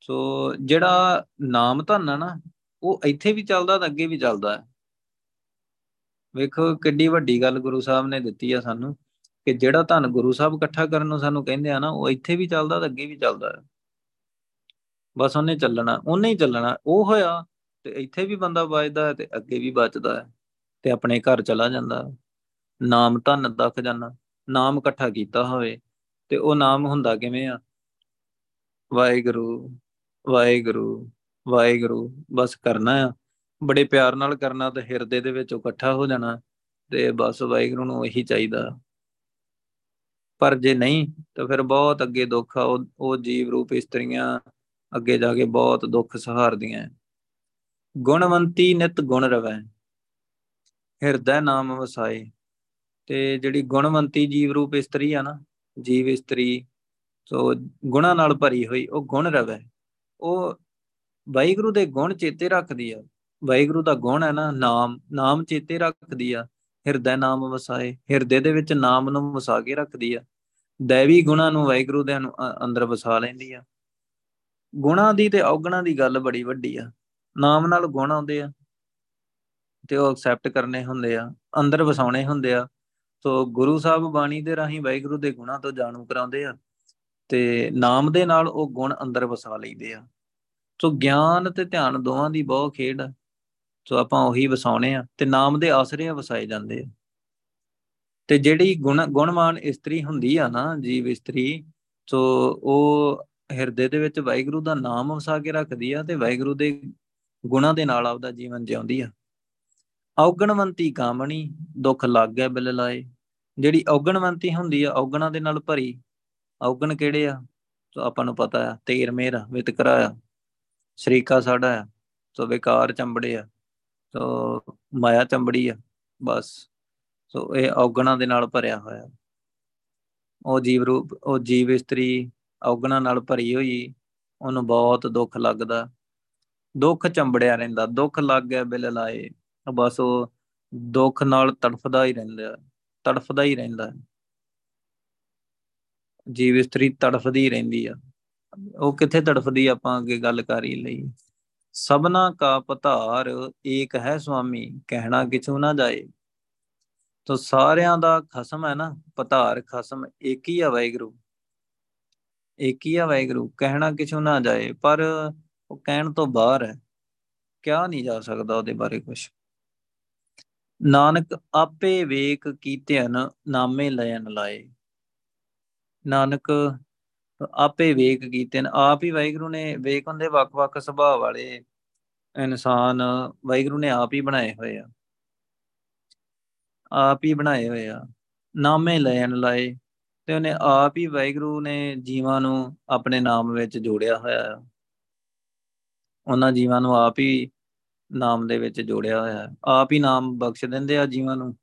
ਸੋ ਜਿਹੜਾ ਨਾਮ ਧਨ ਆ ਨਾ, ਉਹ ਇੱਥੇ ਵੀ ਚੱਲਦਾ ਤਾਂ ਅੱਗੇ ਵੀ ਚੱਲਦਾ। ਹੈ ਵੇਖੋ ਕਿੱਡੀ ਵੱਡੀ ਗੱਲ ਗੁਰੂ ਸਾਹਿਬ ਨੇ ਦਿੱਤੀ ਆ ਸਾਨੂੰ। ਕਿ ਜਿਹੜਾ ਧਨ ਗੁਰੂ ਸਾਹਿਬ ਇਕੱਠਾ ਕਰਨ ਨੂੰ ਸਾਨੂੰ ਕਹਿੰਦੇ ਆ ਨਾ, ਉਹ ਇੱਥੇ ਵੀ ਚੱਲਦਾ ਤਾਂ ਅੱਗੇ ਵੀ ਚੱਲਦਾ ਹੈ। ਬਸ ਉਹਨੇ ਚੱਲਣਾ, ਉਹਨੇ ਹੀ ਚੱਲਣਾ। ਉਹ ਹੋਇਆ ਤੇ ਇੱਥੇ ਵੀ ਬੰਦਾ ਬਚਦਾ ਹੈ ਤੇ ਅੱਗੇ ਵੀ ਬਚਦਾ ਹੈ ਤੇ ਆਪਣੇ ਘਰ ਚਲਾ ਜਾਂਦਾ ਨਾਮ ਧਨ ਦਾ ਖਜ਼ਾਨਾ ਨਾਮ ਇਕੱਠਾ ਕੀਤਾ ਹੋਵੇ ਤੇ ਉਹ ਨਾਮ ਹੁੰਦਾ ਕਿਵੇਂ ਆ? ਵਾਹਿਗੁਰੂ ਵਾਹਿਗੁਰੂ ਵਾਹਿਗੁਰੂ, ਬਸ ਕਰਨਾ ਆ। ਬੜੇ ਪਿਆਰ ਨਾਲ ਕਰਨਾ ਤੇ ਹਿਰਦੇ ਦੇ ਵਿੱਚ ਇਕੱਠਾ ਹੋ ਜਾਣਾ ਤੇ ਬਸ ਵਾਹਿਗੁਰੂ ਨੂੰ ਇਹੀ ਚਾਹੀਦਾ। ਪਰ ਜੇ ਨਹੀਂ, ਤਾਂ ਫਿਰ ਬਹੁਤ ਅੱਗੇ ਦੁੱਖ ਆ, ਉਹ ਜੀਵ ਰੂਪ ਇਸਤਰੀਆਂ ਅੱਗੇ ਜਾ ਕੇ ਬਹੁਤ ਦੁੱਖ ਸਹਾਰਦੀਆਂ ਗੁਣਵੰਤੀ ਨਿਤ ਗੁਣ ਰਵੈ, ਹਿਰਦੈ ਨਾਮ ਵਸਾਏ। ਤੇ ਜਿਹੜੀ ਗੁਣਵੰਤੀ ਜੀਵ ਰੂਪ ਇਸਤਰੀ ਆ ਨਾ, ਜੀਵ ਇਸਤਰੀ, ਸੋ ਗੁਣਾ ਨਾਲ ਭਰੀ ਹੋਈ, ਉਹ ਗੁਣ ਰਵੈ। ਉਹ ਵਾਹਿਗੁਰੂ ਦੇ ਗੁਣ ਚੇਤੇ ਰੱਖਦੀ ਆ। ਵਾਹਿਗੁਰੂ ਦਾ ਗੁਣ ਹੈ ਨਾ, ਨਾਮ ਨਾਮ ਚੇਤੇ ਰੱਖਦੀ ਆ। ਹਿਰਦੈ ਨਾਮ ਵਸਾਏ। ਹਿਰਦੇ ਦੇ ਵਿੱਚ ਨਾਮ ਨੂੰ ਵਸਾ ਕੇ ਰੱਖਦੀ ਆ। ਦੇਵੀ ਗੁਣਾ ਨੂੰ ਵਾਹਿਗੁਰੂ ਦੇ ਅੰਦਰ ਵਸਾ ਲੈਂਦੀ ਆ। ਗੁਣਾ ਦੀ ਤੇ ਔਗਣਾ ਦੀ ਗੱਲ ਬੜੀ ਵੱਡੀ ਆ। ਨਾਮ ਨਾਲ ਗੁਣ ਆਉਂਦੇ ਆ ਤੇ ਉਹ ਐਕਸੈਪਟ ਕਰਨੇ ਹੁੰਦੇ ਆ। ਅੰਦਰ ਵਸਾਉਣੇ ਹੁੰਦੇ ਆ। ਸੋ ਗੁਰੂ ਸਾਹਿਬ ਬਾਣੀ ਦੇ ਰਾਹੀਂ ਵਾਹਿਗੁਰੂ ਦੇ ਗੁਣਾ ਤੋਂ ਜਾਣੂ ਕਰਾਉਂਦੇ ਆ ਤੇ ਨਾਮ ਦੇ ਨਾਲ ਉਹ ਗੁਣ ਅੰਦਰ ਵਸਾ ਲਈਦੇ ਆ। ਸੋ ਗਿਆਨ ਤੇ ਧਿਆਨ ਦੋਵਾਂ ਦੀ ਬਹੁਤ ਖੇਡ ਆ। ਸੋ ਆਪਾਂ ਉਹੀ ਵਸਾਉਣੇ ਆ ਤੇ ਨਾਮ ਦੇ ਆਸਰੇ ਵਸਾਏ ਜਾਂਦੇ ਆ। ਤੇ ਜਿਹੜੀ ਗੁਣ ਗੁਣਮਾਨ ਇਸਤਰੀ ਹੁੰਦੀ ਆ ਨਾ ਜੀਵ ਇਸਤਰੀ, ਸੋ ਉਹ ਹਿਰਦੇ ਦੇ ਵਿੱਚ ਵਾਹਿਗੁਰੂ ਦਾ ਨਾਮ ਵਸਾ ਕੇ ਰੱਖਦੀ ਆ ਤੇ ਵਾਹਿਗੁਰੂ ਦੇ ਗੁਣਾ ਦੇ ਨਾਲ ਆਪਦਾ ਜੀਵਨ ਜਿਉਂਦੀ ਆ। ਔਗਣਵੰਤੀ ਕਾਮਣੀ, ਦੁੱਖ ਲੱਗ ਗਿਆ ਬਿਲ ਲਾਏ। ਜਿਹੜੀ ਔਗਣਵੰਤੀ ਹੁੰਦੀ ਆ, ਔਗਣਾ ਦੇ ਨਾਲ ਭਰੀ, ਔਗਣ ਕਿਹੜੇ ਆ? ਸੋ ਆਪਾਂ ਨੂੰ ਪਤਾ ਆ, ਤੇਰ ਮੇਰਾ ਵਿਤਕਰਾ ਆ ਸ਼ਰੀਕਾ ਸਾਡਾ ਆ, ਸੋ ਵਿਕਾਰ ਚੰਬੜੇ ਆ। ਸੋ ਮਾਇਆ ਚੰਬੜੀ ਆ, ਬਸ। ਸੋ ਇਹ ਔਗਣਾ ਦੇ ਨਾਲ ਭਰਿਆ ਹੋਇਆ। ਉਹ ਜੀਵ ਰੂਪ, ਉਹ ਜੀਵ ਇਸਤਰੀ ਔਗਣਾ ਨਾਲ ਭਰੀ ਹੋਈ, ਉਹਨੂੰ ਬਹੁਤ ਦੁੱਖ ਲੱਗਦਾ। ਦੁੱਖ ਚੰਬੜਿਆ ਰਹਿੰਦਾ, ਦੁੱਖ ਲੱਗ ਗਿਆ ਬਿਲ ਲਾਏ। ਬਸ ਉਹ ਦੁੱਖ ਨਾਲ ਤੜਫਦਾ ਹੀ ਰਹਿੰਦਾ, ਤੜਫਦਾ ਹੀ ਰਹਿੰਦਾ। ਜੀਵ ਇਸਤਰੀ ਤੜਫਦੀ ਰਹਿੰਦੀ ਆ। ਉਹ ਕਿੱਥੇ ਤੜਫਦੀ ਆਪਾਂ ਅੱਗੇ ਗੱਲ ਕਰ ਹੀ ਲਈ ਸਭਨਾ ਕਾ ਪਧਾਰ ਏਕ ਹੈ ਸੁਆਮੀ, ਕਹਿਣਾ ਕਿਛੂ ਨਾ ਜਾਏ। ਤੋ ਸਾਰਿਆਂ ਦਾ ਖਸਮ ਹੈ ਨਾ, ਪਧਾਰ ਖਸਮ ਇੱਕ ਹੀ ਆ ਵਾਹਿਗੁਰੂ। ਇੱਕ ਹੀ ਆ ਵਾਹਿਗੁਰੂ, ਕਹਿਣਾ ਕਿਛੂ ਨਾ ਜਾਏ, ਪਰ ਉਹ ਕਹਿਣ ਤੋਂ ਬਾਹਰ ਹੈ। ਕਿਆ ਨਹੀਂ ਜਾ ਸਕਦਾ ਉਹਦੇ ਬਾਰੇ ਕੁਝ ਨਾਨਕ ਆਪੇ ਵੇਖ ਕੀਤਿਆਨ ਨਾਮੇ ਲੈਣ ਲਾਏ। ਨਾਨਕ ਆਪੇ ਵੇਖ ਕੀਤੇ ਨੇ, ਆਪ ਹੀ ਵਾਹਿਗੁਰੂ ਨੇ ਵੇਖ ਹੁੰਦੇ ਵੱਖ-ਵੱਖ ਸੁਭਾਅ ਵਾਲੇ ਇਨਸਾਨ, ਵਾਹਿਗੁਰੂ ਨੇ ਆਪ ਹੀ ਬਣਾਏ ਹੋਏ ਆ। ਆਪ ਹੀ ਬਣਾਏ ਹੋਏ ਆ, ਨਾਮੇ ਲੈਣ ਲਾਏ ਤੇ ਉਹਨੇ ਆਪ ਹੀ ਵਾਹਿਗੁਰੂ ਨੇ ਜੀਵਾਂ ਨੂੰ ਆਪਣੇ ਨਾਮ ਵਿੱਚ ਜੋੜਿਆ ਹੋਇਆ ਹੈ ਉਹਨਾਂ ਜੀਵਾਂ ਨੂੰ ਆਪ ਹੀ ਨਾਮ ਦੇ ਵਿੱਚ ਜੋੜਿਆ ਹੋਇਆ ਹੈ ਆਪ ਹੀ ਨਾਮ ਬਖਸ਼ ਦਿੰਦੇ ਆ ਜੀਵਾਂ ਨੂੰ,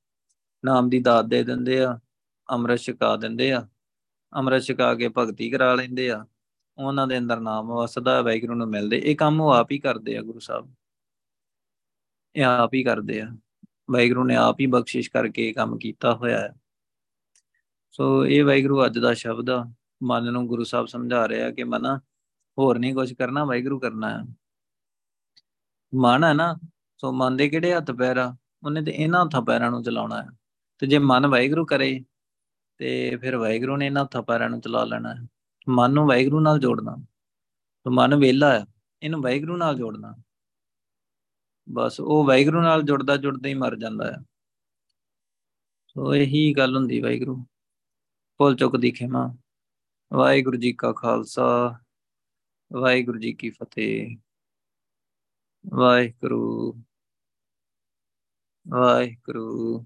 ਨਾਮ ਦੀ ਦਾਤ ਦੇ ਦਿੰਦੇ ਆ, ਅੰਮ੍ਰਿਤ ਛਕਾ ਦਿੰਦੇ ਆ। ਅੰਮ੍ਰਿਤ ਛਕਾ ਕੇ ਭਗਤੀ ਕਰਾ ਲੈਂਦੇ ਆ। ਉਹਨਾਂ ਦੇ ਅੰਦਰ ਨਾਮ ਵਸਦਾ ਵੈਗਰੂ ਨੂੰ ਮਿਲਦੇ। ਇਹ ਕੰਮ ਉਹ ਆਪ ਹੀ ਕਰਦੇ ਆ, ਗੁਰੂ ਸਾਹਿਬ। ਇਹ ਆਪ ਹੀ ਕਰਦੇ ਆ। ਵੈਗਰੂ ਨੇ ਆਪ ਹੀ ਬਖਸ਼ਿਸ਼ ਕਰਕੇ ਇਹ ਕੰਮ ਕੀਤਾ ਹੋਇਆ ਹੈ। ਸੋ ਇਹ ਵੈਗਰੂ ਅੱਜ ਦਾ ਸ਼ਬਦ ਆ। ਮਨ ਨੂੰ ਗੁਰੂ ਸਾਹਿਬ ਸਮਝਾ ਰਿਹਾ ਕਿ ਮਨਾ, ਹੋਰ ਨਹੀਂ ਕੁਝ ਕਰਨਾ ਵੈਗਰੂ ਕਰਨਾ ਹੈ। ਮਨ ਹੈ ਨਾ, ਸੋ ਮਨ ਦੇ ਕਿਹੜੇ ਹੱਥ ਪੈਰ ਆ? ਉਹਨੇ ਤੇ ਇਹਨਾਂ ਹੱਥਾਂ ਪੈਰਾਂ ਨੂੰ ਚਲਾਉਣਾ ਹੈ। ਤੇ ਜੇ ਮਨ ਵੈਗਰੂ ਕਰੇ ਤੇ ਫਿਰ ਵਾਹਿਗੁਰੂ ਨੇ ਇਹਨਾਂ ਹੱਥਾਂ ਪੈਰਾਂ ਨੂੰ ਚਲਾ ਲੈਣਾ। ਹੈ ਮਨ ਨੂੰ ਵਾਹਿਗੁਰੂ ਨਾਲ ਜੋੜਨਾ। ਤੇ ਮਨ ਵੇਲਾ ਹੈ ਇਹਨੂੰ ਵਾਹਿਗੁਰੂ ਨਾਲ ਜੋੜਨਾ। ਬਸ ਉਹ ਵਾਹਿਗੁਰੂ ਨਾਲ ਜੁੜਦਾ ਜੁੜਦਾ ਹੀ ਮਰ ਜਾਂਦਾ ਹੈ ਸੋ ਇਹੀ ਗੱਲ ਹੁੰਦੀ ਵਾਹਿਗੁਰੂ। ਭੁੱਲ ਚੁੱਕ ਦੀ ਖਿਮਾ। ਵਾਹਿਗੁਰੂ ਜੀ ਕਾ ਖਾਲਸਾ, ਵਾਹਿਗੁਰੂ ਜੀ ਕੀ ਫਤਿਹ। ਵਾਹਿਗੁਰੂ ਵਾਹਿਗੁਰੂ।